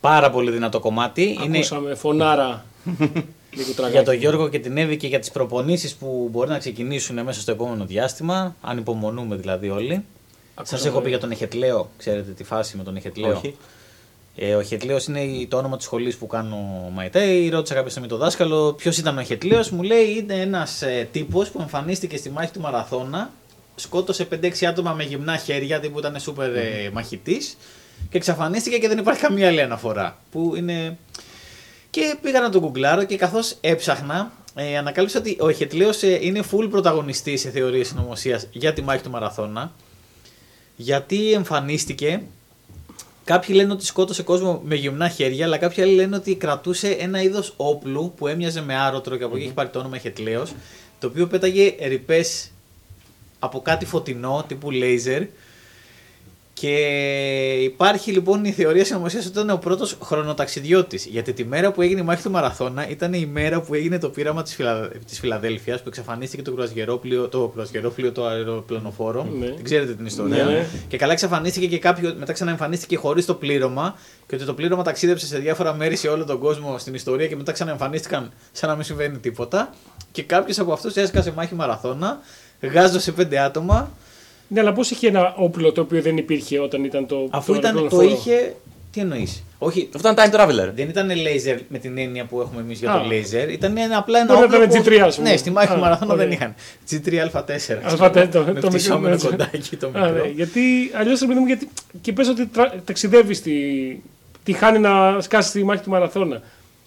Πάρα πολύ δυνατό κομμάτι. Είναι Ακούσαμε φωνάρα. λίγο τραγάκι. για τον Γιώργο και την Εύη και για τις προπονήσεις που μπορεί να ξεκινήσουν μέσα στο επόμενο διάστημα. Αν υπομονούμε δηλαδή όλοι. Σας Ακούσαμε- έχω πει για τον Εχετλέο. Ξέρετε τη φάση με τον Εχετλέο. Όχι. Ε, ο Εχετλέος είναι η- το όνομα της σχολής που κάνω Μαϊτέι. Ρώτησα κάποια στιγμή τον δάσκαλο ποιος ήταν ο Εχετλέος. Μου λέει είναι ένας ε, τύπος που εμφανίστηκε στη μάχη του Μαραθώνα. Σκότωσε 5-6 άτομα με γυμνά χέρια, που ήταν σούπερ ε, μαχητής. Και εξαφανίστηκε και δεν υπάρχει καμία άλλη αναφορά. Που είναι. Και πήγα να τον γκουγκλάρω και καθώς έψαχνα, ε, ανακάλυψα ότι ο Εχετλέο είναι full πρωταγωνιστή σε θεωρίες συνωμοσίας για τη μάχη του Μαραθώνα. Γιατί εμφανίστηκε Κάποιοι λένε ότι σκότωσε κόσμο με γυμνά χέρια, αλλά κάποιοι άλλοι λένε ότι κρατούσε ένα είδος όπλου που έμοιαζε με άρωτρο και από εκεί έχει πάρει το όνομα Χετλέο, το οποίο πέταγε ρηπές από κάτι φωτεινό τύπου λέιζερ. Και υπάρχει λοιπόν η θεωρία συνωμοσίας ότι ήταν ο πρώτος χρονοταξιδιώτης. Γιατί τη μέρα που έγινε η μάχη του Μαραθώνα ήταν η μέρα που έγινε το πείραμα της Φιλα... της Φιλαδέλφιας που εξαφανίστηκε το κρουαζιερόπλιο, το, κρουαζιερόπλιο, το αεροπλανοφόρο. Ναι. Την ξέρετε την ιστορία. Ναι, ναι. Και καλά εξαφανίστηκε και κάποιο, μετά ξαναεμφανίστηκε χωρίς το πλήρωμα και ότι το πλήρωμα ταξίδεψε σε διάφορα μέρη σε όλο τον κόσμο στην ιστορία και μετά ξαναεμφανίστηκαν σαν να μην συμβαίνει τίποτα. Και κάποιος από αυτούς έσκασε μάχη μαραθώνα, γάζωσε πέντε άτομα, Ναι, αλλά πώς είχε ένα όπλο το οποίο δεν υπήρχε όταν ήταν το. αφού το ήταν, το αεροπλανοφόρο; είχε. Τι εννοείς; Όχι, Αυτό ήταν time traveler. δεν ήταν laser με την έννοια που έχουμε εμείς για Α. το laser. Ήταν ένα απλά ένα Μπορεί να όπλο. ήταν που- G3, ας πούμε. Ναι, στη μάχη Α, του μαραθώνα ωραία. δεν είχαν. G3α4. Α, το, το, με το φτυσσόμενο μικρό. κοντάκι το Α, ναι, μικρό. γιατί αλλιώς ρε παιδί μου, γιατί και πες ότι τρα- ταξιδεύεις στη. Τη χάνει να σκάσεις τη μάχη του μαραθώνα.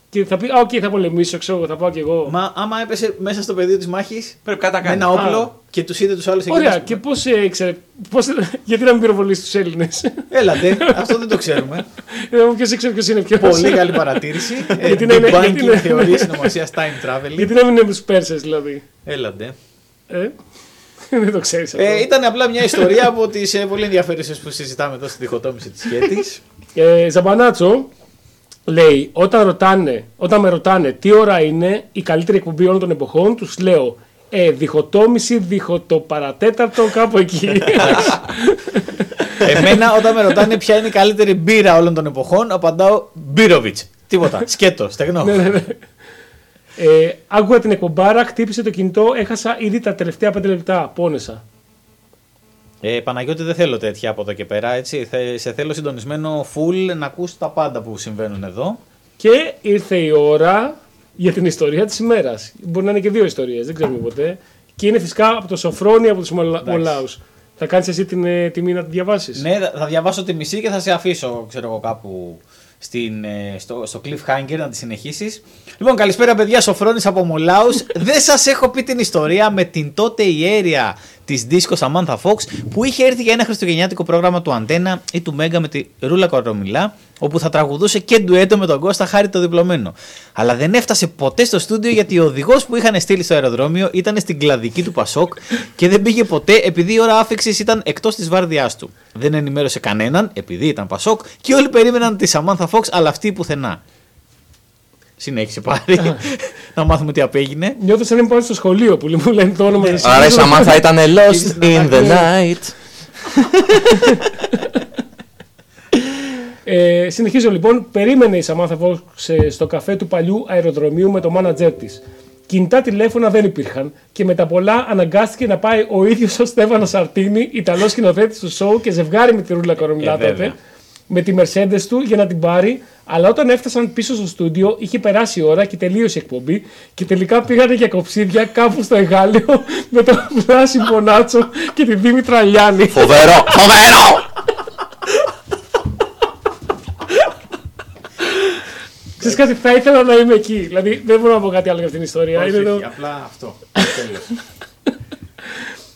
Και θα πει, Α, οκ, θα πολεμήσω, ξέρω εγώ, θα πάω κι εγώ. Μα άμα έπεσε μέσα στο πεδίο της μάχης Πρέπει κάτι να με κάνει. ένα όπλο Α. και τους είδε τους άλλους εκεί. Ωραία, να- και πώς ήξερε. Πώς, γιατί να μην πυροβολήσει τους Έλληνες; Έλα ντε, αυτό δεν το ξέρουμε. Ποιος ήξερε ποιος είναι ποιος. Πολύ καλή παρατήρηση. Ε, Γιατί να είναι- γιατί Debunking να- θεωρίες συνωμοσίας time traveling. Γιατί να μην είναι με τους Πέρσες, δηλαδή. Έλα ντε. Ε; Δεν το ξέρεις αυτό. Ε, ήταν απλά μια ιστορία από τις ε, πολύ ενδιαφέρουσες που συζητάμε εδώ στη διχοτόμηση της χαίτης. Ε, Ζαμπανάτσο λέει: όταν, ρωτάνε, όταν με ρωτάνε τι ώρα είναι η καλύτερη εκπομπή όλων των εποχών, τους λέω ε, διχοτόμηση, διχοτοπαρατέταρτο, κάπου εκεί. Εμένα, όταν με ρωτάνε ποια είναι η καλύτερη μπύρα όλων των εποχών, απαντάω Μπύροβιτς. Τίποτα. Σκέτο, στεγνό. ναι, ναι, ναι. Ε, άκουγα την εκπομπάρα, χτύπησε το κινητό, έχασα ήδη τα τελευταία πέντε λεπτά. Πόνεσα. Ε, Παναγιώτη, δεν θέλω τέτοια από εδώ και πέρα. Έτσι. Θε- σε θέλω συντονισμένο full να ακούσει τα πάντα που συμβαίνουν εδώ. Και ήρθε η ώρα για την ιστορία της ημέρας. Μπορεί να είναι και δύο ιστορίες, δεν ξέρουμε ποτέ. Και είναι φυσικά από το Σοφρόνι από τους Μολάους. Θα κάνεις εσύ την ε, τιμή να τη διαβάσεις; Ναι, θα- θα διαβάσω τη μισή και θα σε αφήσω, ξέρω εγώ, κάπου στην, ε, στο, στο cliffhanger να τη συνεχίσεις. Λοιπόν, καλησπέρα παιδιά, Σοφρόνης από Μολάους. Δεν σας έχω πει την ιστορία με την τότε ιέρια της δίσκος Samantha Fox που είχε έρθει για ένα χριστουγεννιάτικο πρόγραμμα του Αντένα ή του Μέγκα με τη Ρούλα Κορομιλά, όπου θα τραγουδούσε και ντουέτο με τον Κώστα χάρη το διπλωμένο. Αλλά δεν έφτασε ποτέ στο στούντιο γιατί ο οδηγός που είχαν στείλει στο αεροδρόμιο ήταν στην κλαδική του Πασόκ και δεν πήγε ποτέ επειδή η ώρα άφηξης ήταν εκτός της βάρδιάς του. Δεν ενημέρωσε κανέναν επειδή ήταν Πασόκ και όλοι περίμεναν τη Samantha Fox, αλλά αυτή πουθενά. Συνέχισε πάλι. να μάθουμε τι απέγινε. Νιώθω σαν να είμαι πάνω στο σχολείο που μου λένε το όνομα της Άρα η σχολείου. Σαμάνθα ήταν lost in the night. Ε, συνεχίζω λοιπόν. Περίμενε η Σαμάθα Fox ε, στο καφέ του παλιού αεροδρομίου με το μάνατζέρ της. Κινητά τηλέφωνα δεν υπήρχαν και με τα πολλά αναγκάστηκε να πάει ο ίδιος ο Στέφανος Σαρτίνη, Ιταλός σκηνοθέτης του σοου και ζευγάρι με τη Ρούλα Κορομιλά Ε, βέβαια. τότε, με τη Mercedes του για να την πάρει. Αλλά όταν έφτασαν πίσω στο στούντιο, είχε περάσει η ώρα και τελείωσε η εκπομπή. Και τελικά πήγανε για κοψίδια κάπου στο Εγάλιο με τον Βλάση Μπονάτσο και τη Δήμητρα Λιάννη. Φοβερό! Φοβερό! Ξέρεις κάτι, θα ήθελα να είμαι εκεί. Δηλαδή, δεν μπορώ να πω κάτι άλλο για αυτήν την ιστορία. Είναι το- απλά αυτό. Τέλος.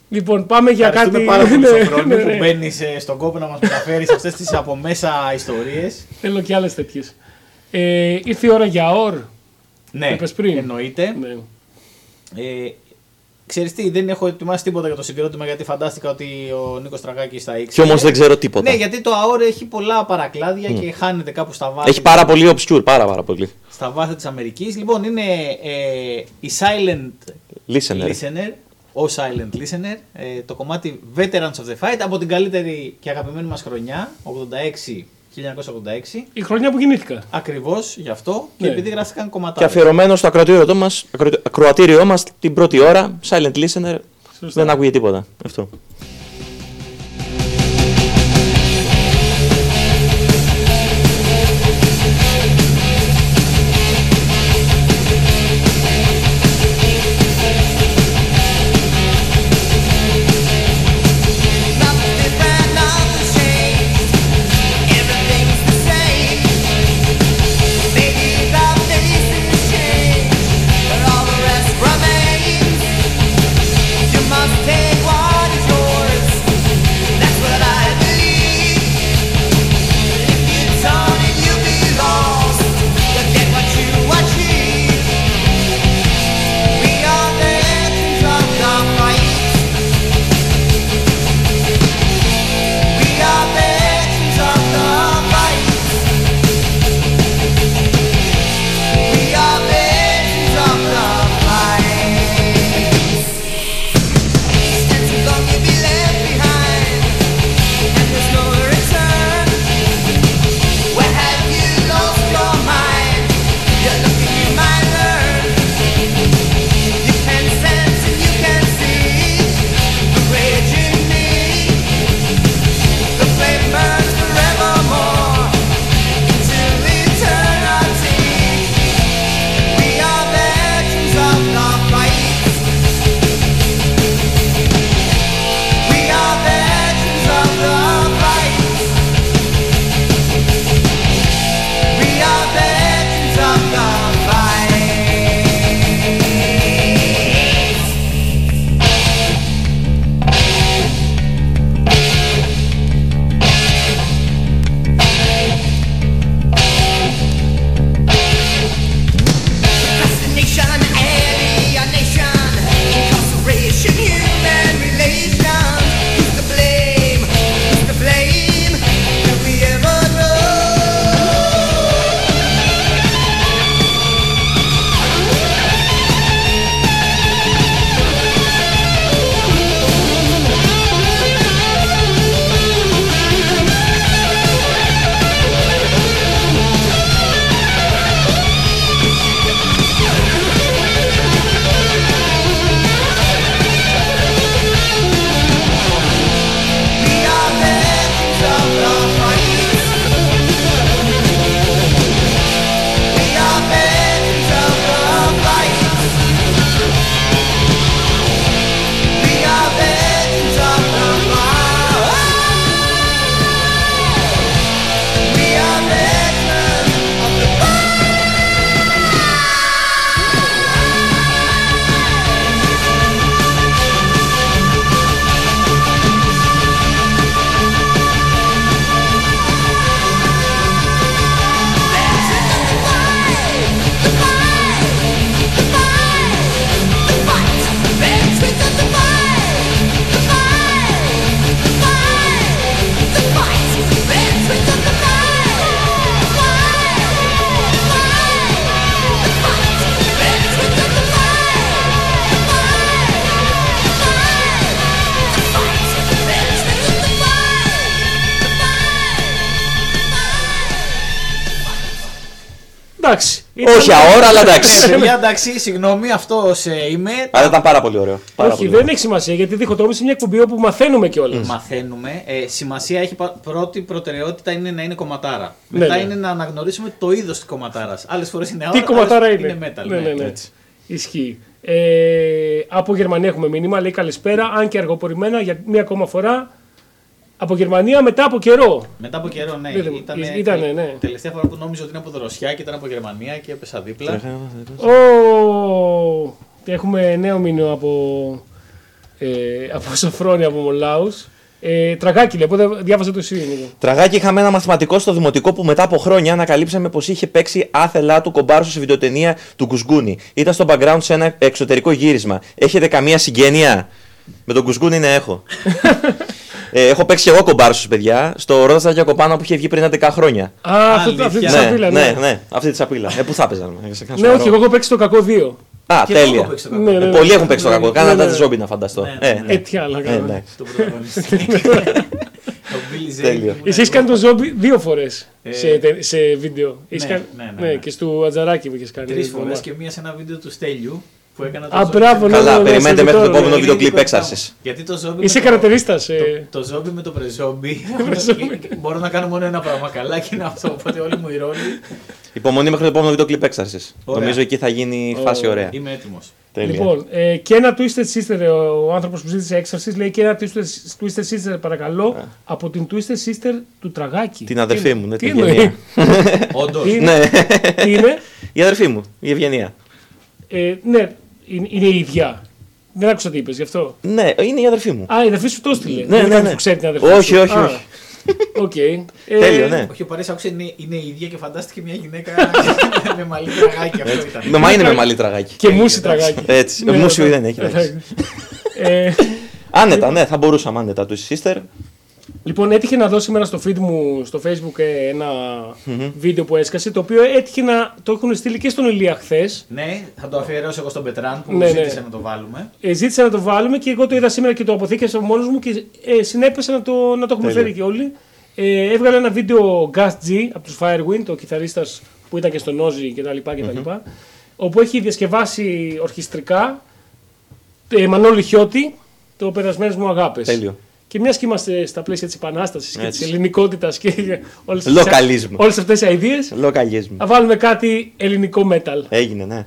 Λοιπόν, πάμε για Ευχαριστούμε κάτι. πάρα πολύ Ναι, Σοφρόνη ναι, που ναι. μπαίνει στον κόπο να μας μεταφέρεις αυτές τις από μέσα ιστορίες. Θέλω και άλλες τέτοιες. Ε, ήρθε η ώρα για ορ. Ναι, είπες πριν. εννοείται. Ναι. Ε, Ξέρεις τι, δεν έχω ετοιμάσει τίποτα για το συγκρότημα γιατί φαντάστηκα ότι ο Νίκος Τραγάκης θα Κι ήξερε. όμως δεν ξέρω τίποτα. Ναι, γιατί το ΑΟΡ έχει πολλά παρακλάδια και χάνεται κάπου στα βάθη, Έχει πάρα πολύ obscure, πάρα πάρα πολύ. στα βάθη της Αμερικής. Λοιπόν, είναι ε, η Silent Listener. Listener, ο Silent Listener, ε, το κομμάτι Veterans of the Fight από την καλύτερη και αγαπημένη μας χρονιά, 86 1986. Η χρονιά που γεννήθηκα. Ακριβώς γι' αυτό και Ναι. επειδή γράφτηκαν Και κομματάρε. αφιερωμένος στο ακροατήριό μας ακροατήριό μας, την πρώτη ώρα, silent listener, Σωστά. δεν άκουγε τίποτα. Αυτό. Εντάξει. Όχι αόρα, αλλά Ναι, εντάξει. παιδιά, εντάξει, συγγνώμη, αυτό είμαι. Αλλά ήταν πάρα πολύ ωραίο. Πάρα Όχι, πολύ δεν ωραίο. έχει σημασία γιατί διχοτόμηση είναι μια εκπομπή όπου μαθαίνουμε κιόλας. Μαθαίνουμε. Ε, σημασία έχει πα- πρώτη προτεραιότητα είναι να είναι κομματάρα. Ναι, Μετά ναι. είναι να αναγνωρίσουμε το είδος της κομματάρας. Άλλες φορές είναι Τι αόρα, κομματάρα άλλες είναι. είναι metal. Ναι, ναι, ναι. Έτσι. Ισχύει. Ε, από Γερμανία έχουμε μήνυμα, λέει καλησπέρα, αν και αργοπορημένα για μία ακόμα φορά. Από Γερμανία μετά από καιρό. Μετά από καιρό, ναι. Δεν- Ήτανε, ήτανε, ναι. Τελευταία φορά που νόμιζα ότι είναι από Δροσιά και ήταν από Γερμανία και έπεσα δίπλα. Ω, έχουμε νέο μήνυμα από, ε, από Σοφρόνια από Μολάους. Ε, τραγάκι λέει, οπότε διάβασα το εσύ. Νίκο. Τραγάκι είχαμε ένα μαθηματικό στο δημοτικό που μετά από χρόνια ανακαλύψαμε πως είχε παίξει άθελά του κομπάρσο σε βιντεοτενία του Κουσγκούνη. Ήταν στο background σε ένα εξωτερικό γύρισμα. Έχετε καμία συγγένεια; Με τον Κουσγκούνη ναι, έχω. ε, έχω παίξει και εγώ κομπάρσο, παιδιά, στο Ρόδα στα Διακοπάνα που είχε βγει πριν 11 χρόνια. Α, αυτό, αυτή τη Αλήθεια. ναι, σαπίλα, ναι, ναι. ναι, αυτή τη σαπίλα. Ε, πού θα παίζανε. ε, σε κανένα Ναι, όχι, σοβαρό. εγώ έχω παίξει το κακό 2. Α, Και εγώ τέλεια. έχω παίξει το κακό. Ναι, ναι, Ε, ναι. πολλοί έχουν παίξει το κακό. Ναι, Κάνατε ναι, τα ναι. ζόμπι να φανταστώ. Ναι, Ε, ναι, ναι. Ε, τι άλλα Ε, κάνουμε. εντάξει. Στον πρωταγωνιστή. Το Billy Zane Τέλειο. ήμουν Εσύ έχεις εγώ. κάνει το ζόμπι δύο φορές Ε, σε, τε- σε βίντεο. Έχεις ναι, κάνει- ναι, ναι, ναι. και στο Ατζαράκι που έχει κάνει. Τρεις την φορές εβδομάδα. και μία σε ένα βίντεο του Στέλιου που έκανα το Α, ζόμπι. μπράβο, ναι, Καλά, ναι, ναι, περιμένετε σε μέχρι το τώρα, επόμενο ναι. βίντεο Είναι κλιπ ειδικό έξαρσης. πράγμα. Γιατί το ζόμπι. Είσαι με το- καρατερίστα. Το, το ζόμπι με το πρεζόμπι. Πρεζόμπι. Μπορώ να κάνω μόνο ένα πράγμα καλά και είναι αυτό. Οπότε όλοι μου οι ρόλοι. Υπομονή μέχρι το επόμενο βίντεο κλιπ έξαρσης. Ωραία. Νομίζω εκεί θα γίνει Ω, φάση ωραία. Είμαι έτοιμος. Τέλεια. Λοιπόν, ε, και ένα Twisted Sister, ε, ο άνθρωπος που ζήτησε έξαρσης λέει και ένα Twisted, Twisted Sister, παρακαλώ, από την Twisted Sister του Τραγάκη. Την αδερφή μου, ναι, τι την εννοεί; Ευγενία. Όντως. Τι είναι; Ναι, Τι είναι; η αδερφή μου, η Ευγενία. Ε, ναι, είναι, είναι η ίδια. Δεν άκουσα τι είπες γι' αυτό. Ναι, είναι η αδερφή μου. Α, η αδερφή σου το έστειλε. Ναι, Δεν ναι, ήταν ναι. που ξέρει την αδερφή Όχι, σου. όχι, Α, όχι. Οκ. Ε, Τέλειο, ναι. Όχι, ο Παρέ άκουσε είναι, είναι η ίδια και φαντάστηκε μια γυναίκα με μαλλί τραγάκι. Αυτό ήταν. Με μα είναι με μαλλί τραγάκι. Και μουσι τραγάκι. Έτσι. Ναι, Μουσιο ναι, δεν έχει. ναι. εντάξει. Ε, Άνετα, ναι, θα μπορούσαμε άνετα του sister. Λοιπόν, έτυχε να δω σήμερα στο feed μου στο facebook ε, ένα βίντεο που έσκασε, το οποίο έτυχε να το έχουν στείλει και στον Ηλία χθες. Ναι, θα το αφιερώσω εγώ στον Πετράν που Ναι, ναι. ζήτησε να το βάλουμε. Ε, ζήτησα να το βάλουμε και εγώ το είδα σήμερα και το αποθήκευσα μόνος μου και ε, συνέπεσα να το, να το έχουμε Τέλεια. φέρει και όλοι. Ε, έβγαλε ένα βίντεο Gus G από τους Firewind, ο κιθαρίστας που ήταν και στο Νόζι κτλ. κτλ όπου έχει διασκευάσει ορχιστρικά ε, Μανώλη Χιώτη, το περασμένες μου αγάπες. Τέλειο. Και μιας και είμαστε στα πλαίσια της επανάστασης και Έτσι. τη ελληνικότητας και όλες Λοκαλίσμος. Όλες αυτές τις ιδέες, Λοκαλισμό. θα βάλουμε κάτι ελληνικό metal. Έγινε, ναι.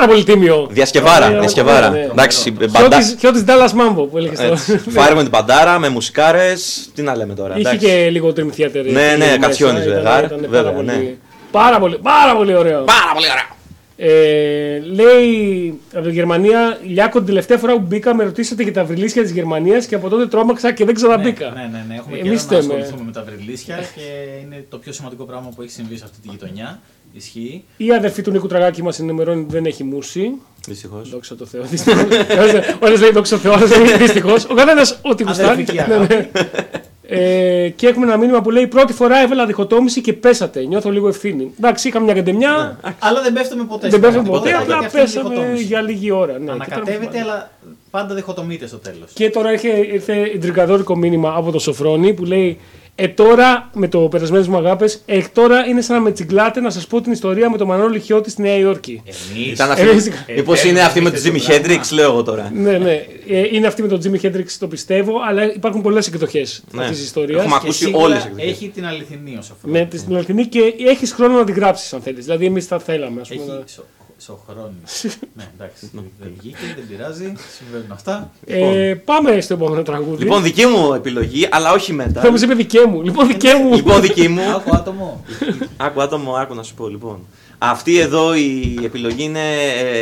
Πάρα πολύ τίμιο. Διασκευάρα, Ναι, διασκευάρα. ναι, ναι. Εντάξει, μπαντά... Χιώτης- Χιώτης Dallas Mambo που έλεγε Έτσι. στο. Φάρε με την παντάρα, με μουσικάρε. Τι να λέμε τώρα. Είχε εντάξει. και λίγο Dream Theater. Ναι, ναι, μέσα, Κατσιόνης, ήταν- Βεγάρ, ήταν βέβαια, πάρα ναι. πολύ- Πάρα πολύ, πάρα πολύ ωραίο. Πάρα πολύ ωραία. Ε, λέει από τη Γερμανία, Λιάκο, την τελευταία φορά που μπήκα με ρωτήσατε για τα βρυλίσια τη Γερμανία και από τότε τρόμαξα και δεν ξαναμπήκα. Ναι, ναι, ναι. Έχουμε Εμείς καιρό να θέμε. ασχοληθούμε με τα βρυλίσια και είναι το πιο σημαντικό πράγμα που έχει συμβεί σε αυτή τη γειτονιά. Ισχύει. Η αδερφή του Νίκου Τραγάκη μας ενημερώνει ότι δεν έχει μουσι. Δυστυχώς. Δόξα τω Θεώ. Όλες λέει δόξα τω Θεώ, άλλες λέει δυστυχώς. Ο καθένας ό,τι γουστάρει. Αδερφική Ναι, ναι. Ε, και έχουμε ένα μήνυμα που λέει πρώτη φορά έβαλα διχοτόμηση και πέσατε. Νιώθω λίγο ευθύνη. Εντάξει, είχαμε μια καντεμιά. Αλλά δεν πέφτουμε ποτέ. Δεν στην πέσαμε πραγματικότητα, ποτέ, απλά γιατί αυτή είναι η πέσαμε διχοτόμηση. για λίγη ώρα. Ναι, και τώρα Ανακατεύεται, πάμε. αλλά πάντα διχοτομείται στο τέλος. Και τώρα ήρθε, ήρθε εντρικαδόρικο μήνυμα από το Σοφρόνη που λέει Ε τώρα με το περασμένε μου αγάπε, ε τώρα είναι σαν να με τσιγκλάτε να σα πω την ιστορία με τον Μανώλη Χιώτη στη Νέα Υόρκη. Εμεί. Ήταν Εμείς- αυτή. Μήπω είναι αυτή με τον Jimi Hendrix, λέω εγώ τώρα. ναι, ναι. Ε, είναι αυτή με τον Jimmy Hendrix, το πιστεύω, αλλά υπάρχουν πολλέ εκδοχέ Ναι. αυτή τη ιστορία. Έχουμε ακούσει όλες τις εκδοχές. Έχει την αληθινή όσο αυτό. Με την αληθινή και έχει χρόνο να τη γράψει αν θέλει. Δηλαδή, εμεί θα θέλαμε, α πούμε. Έχει να- σο, σοχρόνη. ναι, εντάξει. δεν βγήκε, δεν πειράζει. Συμβαίνουν αυτά. Ε, πάμε στο επόμενο τραγούδι. Λοιπόν, δική μου επιλογή, αλλά όχι μετά. θα μου είπε δικέ μου. Λοιπόν, δικέ μου. Λοιπόν, δική μου. Άκου άτομο. Άκου άτομο, άκου να σου πω λοιπόν. Αυτή εδώ η επιλογή είναι.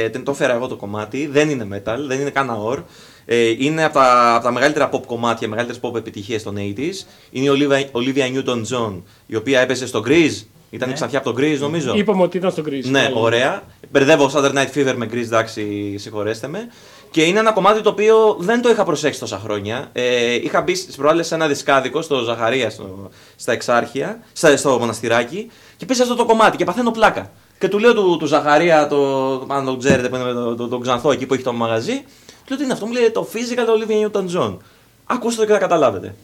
Ε, το έφερα εγώ το κομμάτι. Δεν είναι metal, δεν είναι καν αόρ. Ε, είναι από τα, από τα μεγαλύτερα pop κομμάτια, μεγαλύτερες pop επιτυχίες των 80s. Είναι η Olivia, Olivia Newton-John, η οποία έπαιζε στο Grease. Ήταν Ναι. ξανθιά από το Grease, νομίζω. Είπαμε ότι ήταν στο Grease. Ναι, ωραία. Μπερδεύω Saturday Night Fever με Grease, εντάξει, συγχωρέστε με. Και είναι ένα κομμάτι το οποίο δεν το είχα προσέξει τόσα χρόνια. Ε, είχα μπει στις προάλλες σε ένα δισκάδικο στο Ζαχαρία, στο, στα Εξάρχεια, στα, στο μοναστηράκι, και πήσα αυτό το κομμάτι και παθαίνω πλάκα. Και του λέω του, του Ζαχαρία, το, αν το ξέρετε, που είναι με το, το, τον Ξανθό εκεί που έχει το μαγαζί, του λέω τι είναι αυτό, μου λέει το Physical Olivia Newton-John. Ακούστε το και θα καταλάβετε.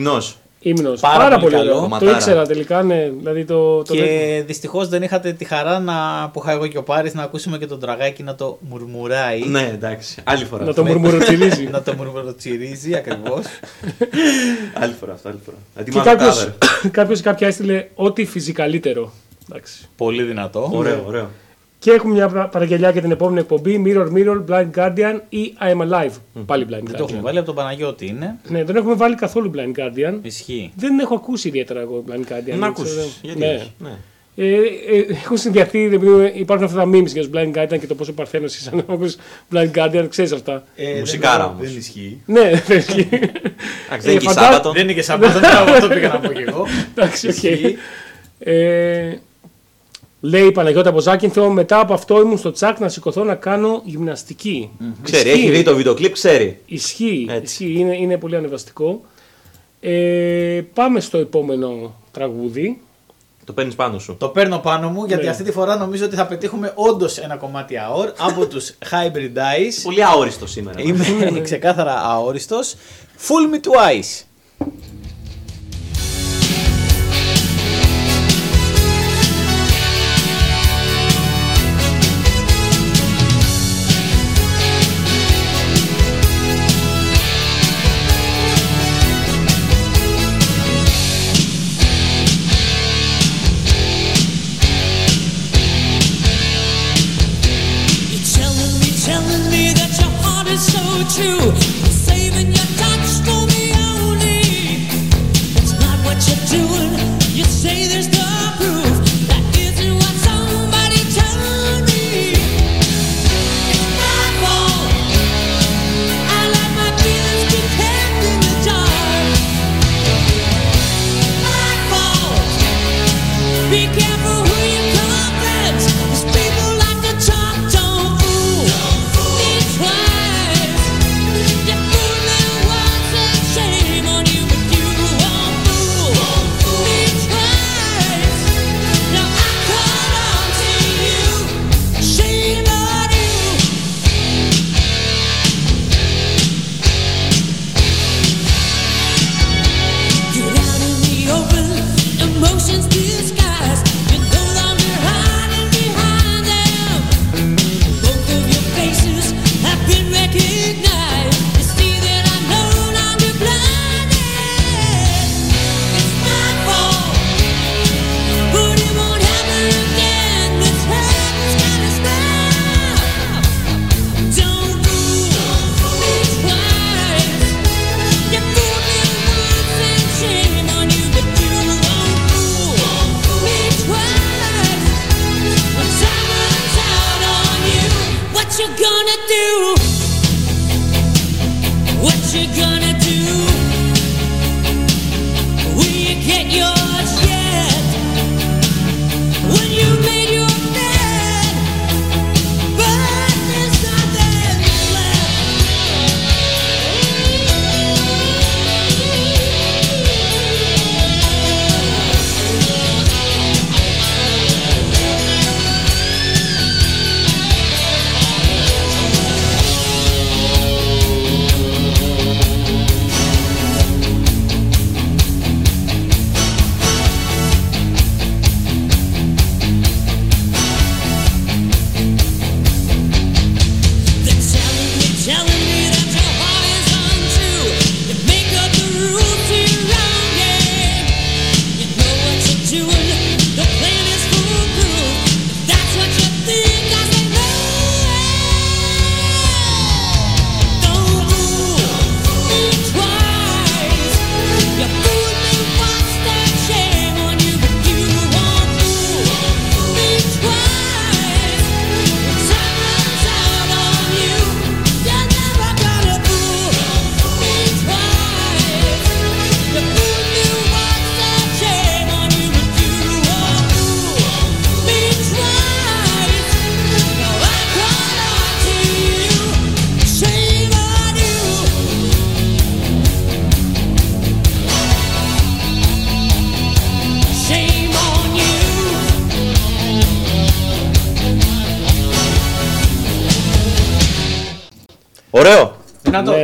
Υμνός. Ύμνος. Πάρα Πάρα, πολύ πολύ καλό. ωραίο. Το Ματάρα. ήξερα τελικά, ναι. Δηλαδή το, το Και δυστυχώς δεν είχατε τη χαρά να, που είχα εγώ και ο Πάρης να ακούσουμε και τον τραγάκι να το μουρμουράει. Ναι, εντάξει. Άλλη φορά. να αυτό. το μουρμουροτσιρίζει. να το μουρμουροτσιρίζει ακριβώς. Άλλη φορά αυτό, άλλη φορά. και Ετοιμάζω κάποιος, cover. κάποιος ή κάποια έστειλε ό,τι φυσικαλύτερο. Εντάξει. Πολύ δυνατό. Ωραίο, ωραίο. Και έχουμε μια πα- παραγγελιά για την επόμενη εκπομπή. Mirror, Mirror, Blind Guardian ή I am Alive. Πάλι Blind Δεν το έχουμε Guardian. βάλει από τον Παναγιώτη είναι. Ναι, δεν έχουμε βάλει καθόλου Blind Guardian. Ισχύει. Δεν έχω ακούσει ιδιαίτερα εγώ Blind Guardian. Να δεν ακούσεις. ξέρω. Γιατί Ναι. όχι. Ναι. Ε, ε, έχω συνδυαστεί, επειδή υπάρχουν αυτά τα memes για τους Blind Guardian και το πόσο παρθένος είσαι να ακούσεις Blind Guardian, ξέρεις αυτά. Ε, Μουσικάρα δεν- όμως. Δεν ισχύει. Ναι, δεν ισχύει. Εντάξει, Ε, δεν είναι και φαντά- Σάββατο. Δεν είναι και Σάββατο, τώρα αυτό πήγα να πω και εγώ. Εντάξει, οκ. Ισχύει. Ε, λέει η Παναγιώτα από Ζάκυνθο, μετά από αυτό ήμουν στο τσακ να σηκωθώ να κάνω γυμναστική. Ξέρει, Ισχύει. έχει δει το βίντεο κλιπ, ξέρει. Ισχύει, Έτσι. ισχύει είναι, είναι πολύ ανεβαστικό. Ε, πάμε στο επόμενο τραγούδι. Το παίρνεις πάνω σου. Το παίρνω πάνω μου γιατί Ναι. αυτή τη φορά νομίζω ότι θα πετύχουμε όντως ένα κομμάτι αόρ από τους Hybrid Eyes. Πολύ αόριστος σήμερα. Είμαι ξεκάθαρα αόριστος. Full me twice.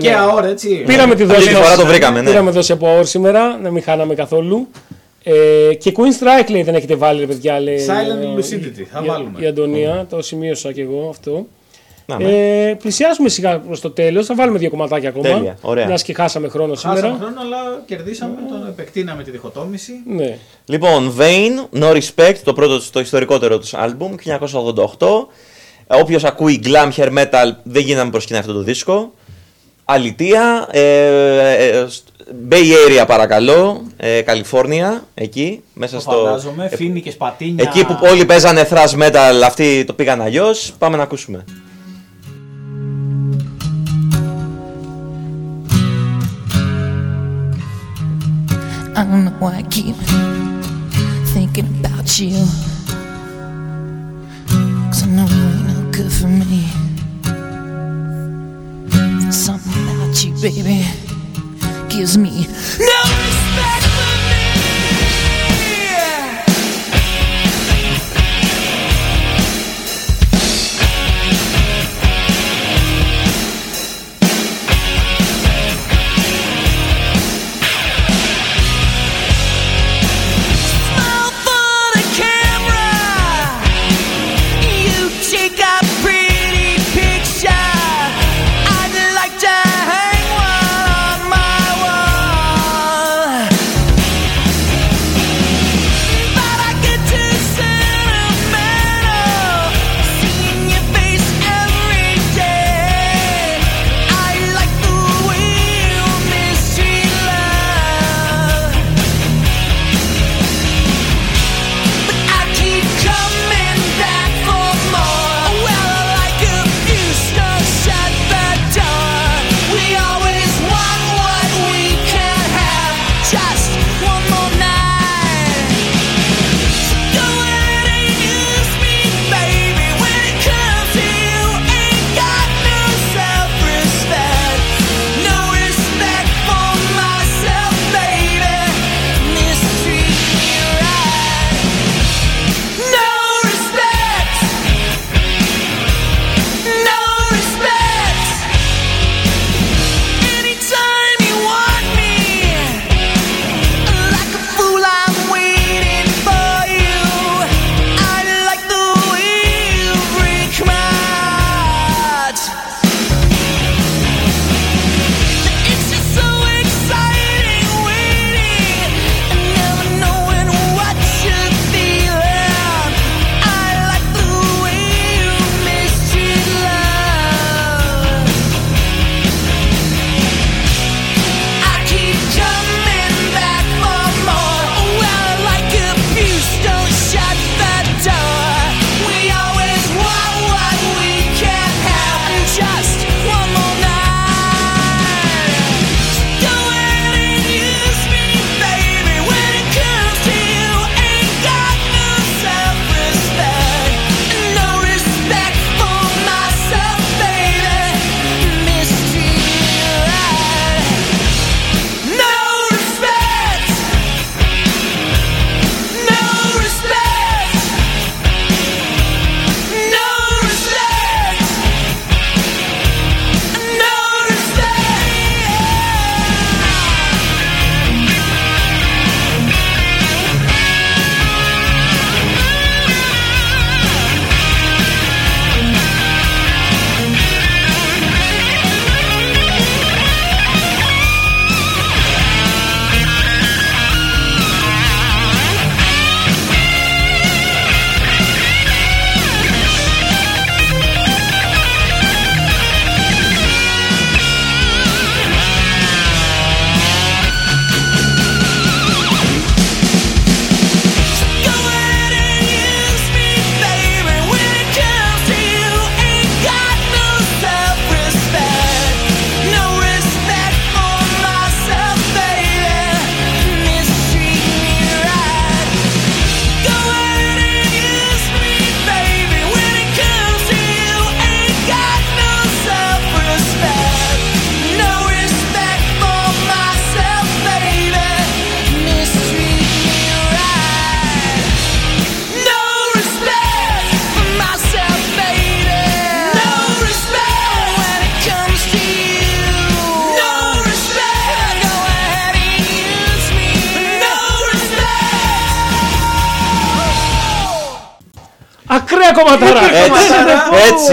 Ωραίο. Είναι Να το Ναι, και ναι. αόρ, έτσι. Πήραμε τη Αυτή δόση τη μας. φορά το βρήκαμε, ναι. Πήραμε δόση από ΑΟΡ σήμερα, να μην χάναμε καθόλου. Ε, και Queen Strike λέει δεν έχετε βάλει, ρε παιδιά. Λέει, Silent ε, Lucidity, θα η- βάλουμε. Η Αντωνία, το σημείωσα και εγώ αυτό. Να, ναι. Ε, πλησιάζουμε σιγά προς το τέλος. Θα βάλουμε δύο κομματάκια ακόμα. Τέλεια, ωραία. Μιας και χάσαμε χρόνο Χάσαμε σήμερα. χρόνο, αλλά κερδίσαμε, τον επεκτείναμε τη διχοτόμηση. Ναι. Λοιπόν, Vain, No Respect, το πρώτο, το ιστορικότερο τους άλμπουμ, 1988. Όποιος ακούει glam hair metal δεν γίνεται να μην προσκυνάει αυτό το δίσκο. Αλητία, ε, ε, σ- Bay Area παρακαλώ, ε, Καλιφόρνια, εκεί, μέσα Το στο... φαντάζομαι, φίνικες πατίνια. Εκεί που όλοι παίζανε thrash metal, αυτοί το πήγαν αλλιώς. Πάμε να ακούσουμε. I don't know why I keep thinking about you. Cause I know you ain't no good for me. Something baby, gives me. No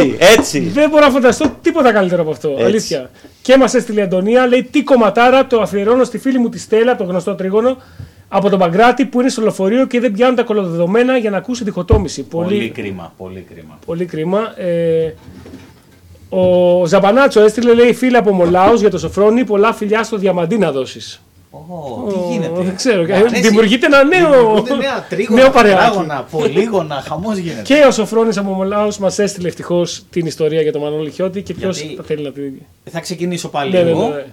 Έτσι, έτσι, έτσι. Δεν μπορώ να φανταστώ τίποτα καλύτερο από αυτό. Έτσι. Αλήθεια. Και μα έστειλε η Αντωνία, λέει τι κομματάρα το αφιερώνω στη φίλη μου τη Στέλλα, από το γνωστό τρίγωνο, από τον Παγκράτη που είναι στο λεωφορείο και δεν πιάνουν τα κολοδεδομένα για να ακούσει διχοτόμηση. Πολύ Πολύ, κρίμα, πολύ κρίμα. πολύ κρίμα. Ε, ο Ζαμπανάτσο έστειλε, λέει, φίλα από Μολάους για το Σοφρόνι, πολλά φιλιά στο διαμαντί να δώσεις. Ω, τι γίνεται; Δεν ξέρω. Μου αρέσει. Δημιουργείται ένα νέο, Δημιουργούνται νέα τρίγωνα, νέο παρεάκι. τετράγωνα, πολύγωνα, χαμός γίνεται. Και ο Σοφρόνης από Μολάου μας έστειλε ευτυχώς την ιστορία για τον Μανώλη Χιώτη και ποιος Γιατί- θα θέλει να την. Θα ξεκινήσω πάλι Ναι, ναι, εγώ. ναι, ναι.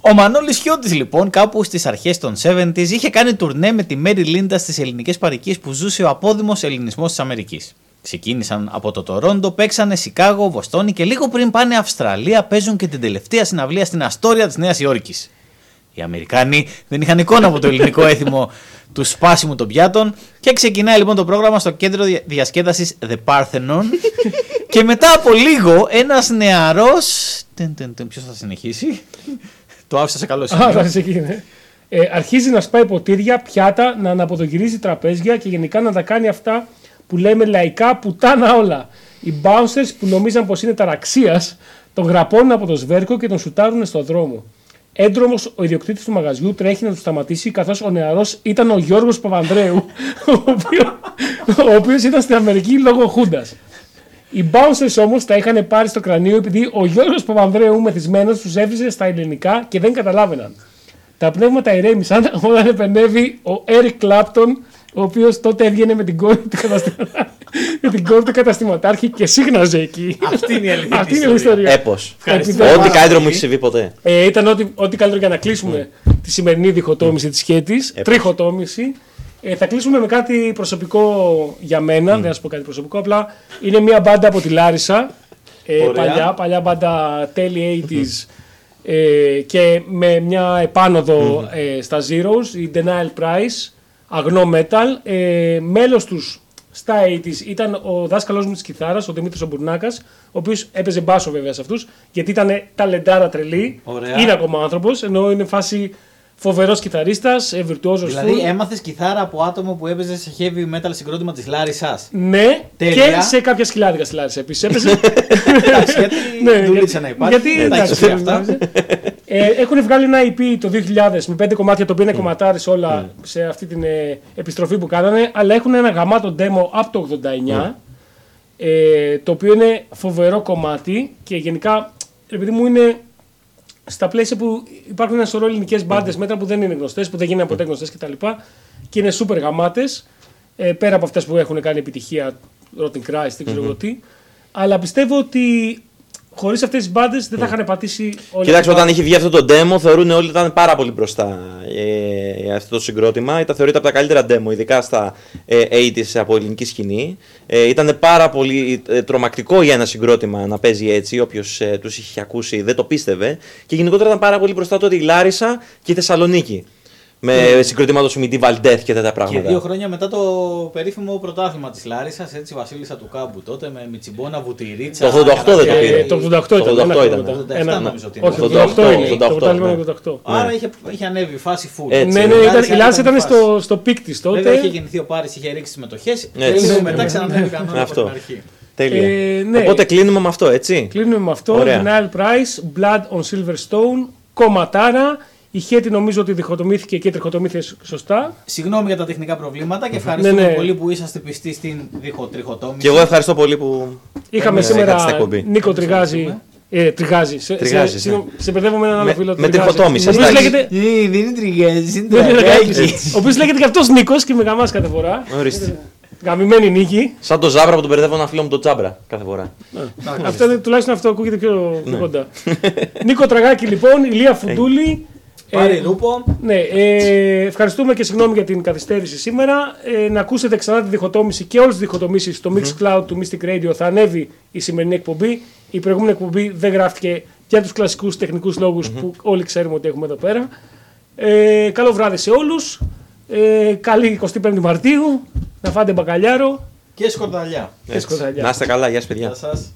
Ο Μανώλης Χιώτης λοιπόν κάπου στις αρχές των 70s είχε κάνει τουρνέ με τη Μέρι Λίντα στις ελληνικές παροικίες που ζούσε ο απόδημος ελληνισμός της Αμερικής. Ξεκίνησαν από το Τορόντο, παίξανε Σικάγο, Βοστόνη και λίγο πριν πάνε Αυστραλία παίζουν και την τελευταία συναυλία στην Αστόρια της Νέας Υόρκης. Οι Αμερικάνοι δεν είχαν εικόνα από το ελληνικό έθιμο του σπάσιμου των πιάτων και ξεκινάει λοιπόν το πρόγραμμα στο κέντρο δια- διασκέδασης The Parthenon και μετά από λίγο ένας νεαρός... Τεν, τεν, τεν, Ποιος θα συνεχίσει; Το άφησα σε καλό Α, σημείο. θα ξεκινήσει. Ε, αρχίζει να σπάει ποτήρια, πιάτα, να αναποδογυρίζει τραπέζια και γενικά να τα κάνει αυτά που λέμε λαϊκά πουτάνα όλα. Οι bouncers που νομίζαν πως είναι ταραξίας τον γραπώνουν από το σβέρκο και τον σουτάρουν στο δρόμο. Έντρομος ο ιδιοκτήτης του μαγαζιού τρέχει να του σταματήσει καθώς ο νεαρός ήταν ο Γιώργος Παπανδρέου, ο οποίο ο οποίος ήταν στην Αμερική λόγω Χούντας. Οι bouncers όμως τα είχαν πάρει στο κρανίο επειδή ο Γιώργος Παπανδρέου μεθυσμένος τους έβριζε στα ελληνικά και δεν καταλάβαιναν. Τα πνεύματα ηρέμησαν όταν επενεύει ο Eric Clapton, ο οποίος τότε έβγαινε με την κόρη του, καταστη... με την κόρη του καταστηματάρχη και σύγναζε εκεί. Αυτή είναι η αληθινή Αυτή είναι η ιστορίας. ιστορία. Έπω. Ευχαριστούμε Επειδή- Ό,τι πάρα καλύτερο μου πολύ. έχεις συμβεί ποτέ. Ε, ήταν ό,τι, ό,τι καλύτερο για να κλείσουμε τη σημερινή διχοτόμηση της σχέτης, τριχοτόμηση. Ε, θα κλείσουμε με κάτι προσωπικό για μένα, δεν θα σου πω κάτι προσωπικό, απλά είναι μια μπάντα από τη Λάρισα, ε, Ωραία. παλιά, παλιά μπάντα τέλη 80s ε, και με μια επάνωδο ε, στα Zeros, η Denial Price, αγνό metal, ε, μέλος τους στα 80s ήταν ο δάσκαλός μου της κιθάρας, ο Δημήτρης Ομπουρνάκας, ο οποίος έπαιζε μπάσο βέβαια σε αυτούς, γιατί ήταν ταλεντάρα τρελή, Ωραία. είναι ακόμα άνθρωπος, ενώ είναι φάση φοβερός κιθαρίστας, ε, βιρτουόζος Δηλαδή full. έμαθες κιθάρα από άτομο που έπαιζε σε heavy metal συγκρότημα της Λάρισας. Ναι, Τέλεια. και σε κάποια σκυλάδικα στη Λάρισα επίσης έπαιζε. Εντάξει, γιατί Ναι, δουλίτσα γιατί- να υπάρχει. Γιατί Εντάξει, εντάξει, αυτά. Ε, έχουν βγάλει ένα EP το 2000 με πέντε κομμάτια, το οποίο είναι κομματάρες όλα σε αυτή την ε, επιστροφή που κάνανε, αλλά έχουν ένα γαμάτο demo από το 89, ε, το οποίο είναι φοβερό κομμάτι και γενικά, επειδή μου είναι στα πλαίσια που υπάρχουν ένα σωρό ελληνικές μπάντες μέτρα που δεν είναι γνωστές, που δεν γίνανε ποτέ γνωστές κτλ. Και είναι super γαμάτες. Ε, πέρα από αυτές που έχουν κάνει επιτυχία, Rotten Christ, δεν ξέρω εγώ τι. Αλλά πιστεύω ότι χωρίς αυτές τις μπάντες δεν θα είχαν πατήσει όλοι. Κοιτάξτε, όταν είχε βγει αυτό το demo, θεωρούν όλοι ότι ήταν πάρα πολύ μπροστά ε, αυτό το συγκρότημα. Ήταν θεωρείται από τα καλύτερα demo, ειδικά στα ε, 80s από ελληνική σκηνή. Ε, ήταν πάρα πολύ ε, τρομακτικό για ένα συγκρότημα να παίζει έτσι. Όποιος ε, τους είχε ακούσει δεν το πίστευε. Και γενικότερα ήταν πάρα πολύ μπροστά τότε η Λάρισα και η Θεσσαλονίκη. Με mm. συγκροτήμα του Μητή Βαλντέθ και τέτοια Και πράγματα. δύο χρόνια μετά το περίφημο πρωτάθλημα της Λάρισας, έτσι Βασίλισσα του Κάμπου τότε με Μιτσιμπόνα Βουτυρίτσα. Το 88 δεν το πήρε. Ε, το 88 ήταν. Το 88 ένα ήταν. χρόνο. Το 87 Ένα- νομίζω ότι είναι. Όχι, Το το 88 είναι. 88, Το πρωτάθλημα ναι. είναι το 88. Άρα είχε, είχε ανέβει η φάση full. Έτσι. Ναι, ναι, Η ήταν, Λάρισα η Λάρισα ήταν ήταν η στο, στο πικ της Βέβαια είχε τότε. γεννηθεί ο Πάρης, είχε ρίξει τι μετοχέ. Και Έτσι. λίγο Ναι, μετά ναι, ξανανέβη κανόνα από Αυτό. την αρχή. Τέλεια. Ε, ναι. Οπότε κλείνουμε με αυτό, έτσι. Κλείνουμε με αυτό. Ωραία. Denial Price, Blood on Silverstone, κομματάρα. Η Χέτη νομίζω ότι διχοτομήθηκε και τριχοτομήθηκε σωστά. Συγγνώμη για τα τεχνικά προβλήματα και ευχαριστούμε Ναι, ναι. πολύ που είσαστε πιστοί στην διχο- τριχοτόμηση. Και εγώ ευχαριστώ πολύ που. Είχαμε Ε, σήμερα έκατε στην εκπομπή. Νίκο Τριγάζη. Ε, τριγάζει. Σε, Τριγάζει, σε, ναι. συγγνώμη, σε μπερδεύω με έναν άλλο Με- φίλο. με Τριγάζη. τριχοτόμησες, Ο οποίος εντάξει. λέγεται. Ε, Δεν είναι τριγέζι, είναι Δεν είναι τραγάκι. Τριγάζης. Ο οποίος λέγεται και αυτός Νίκος και με γαμάς κάθε φορά. Ορίστε. Γαμημένη νίκη. Σαν το Ζάμπρα που τον μπερδεύω ένα φίλο μου τον Τζάμπρα κάθε φορά. Αυτό είναι, τουλάχιστον αυτό ακούγεται πιο, Ναι. πιο κοντά. Νίκο Τραγάκη λοιπόν, Ηλία Φουντούλη. Πάρει Ε, ρούπο. Ναι, ε, ευχαριστούμε και συγγνώμη για την καθυστέρηση σήμερα. Ε, να ακούσετε ξανά τη διχοτόμηση και όλες τις διχοτομήσεις στο Mixcloud του Mystic Radio. Θα ανέβει η σημερινή εκπομπή. Η προηγούμενη εκπομπή δεν γράφτηκε για τους κλασικούς τεχνικούς λόγους που όλοι ξέρουμε ότι έχουμε εδώ πέρα. Ε, καλό βράδυ σε όλους. Ε, καλή 25η Μαρτίου. Να φάτε μπακαλιάρο Και σκορδαλιά. και σκοταλιά. Να είστε καλά, γεια σας παιδιά. Γεια σας.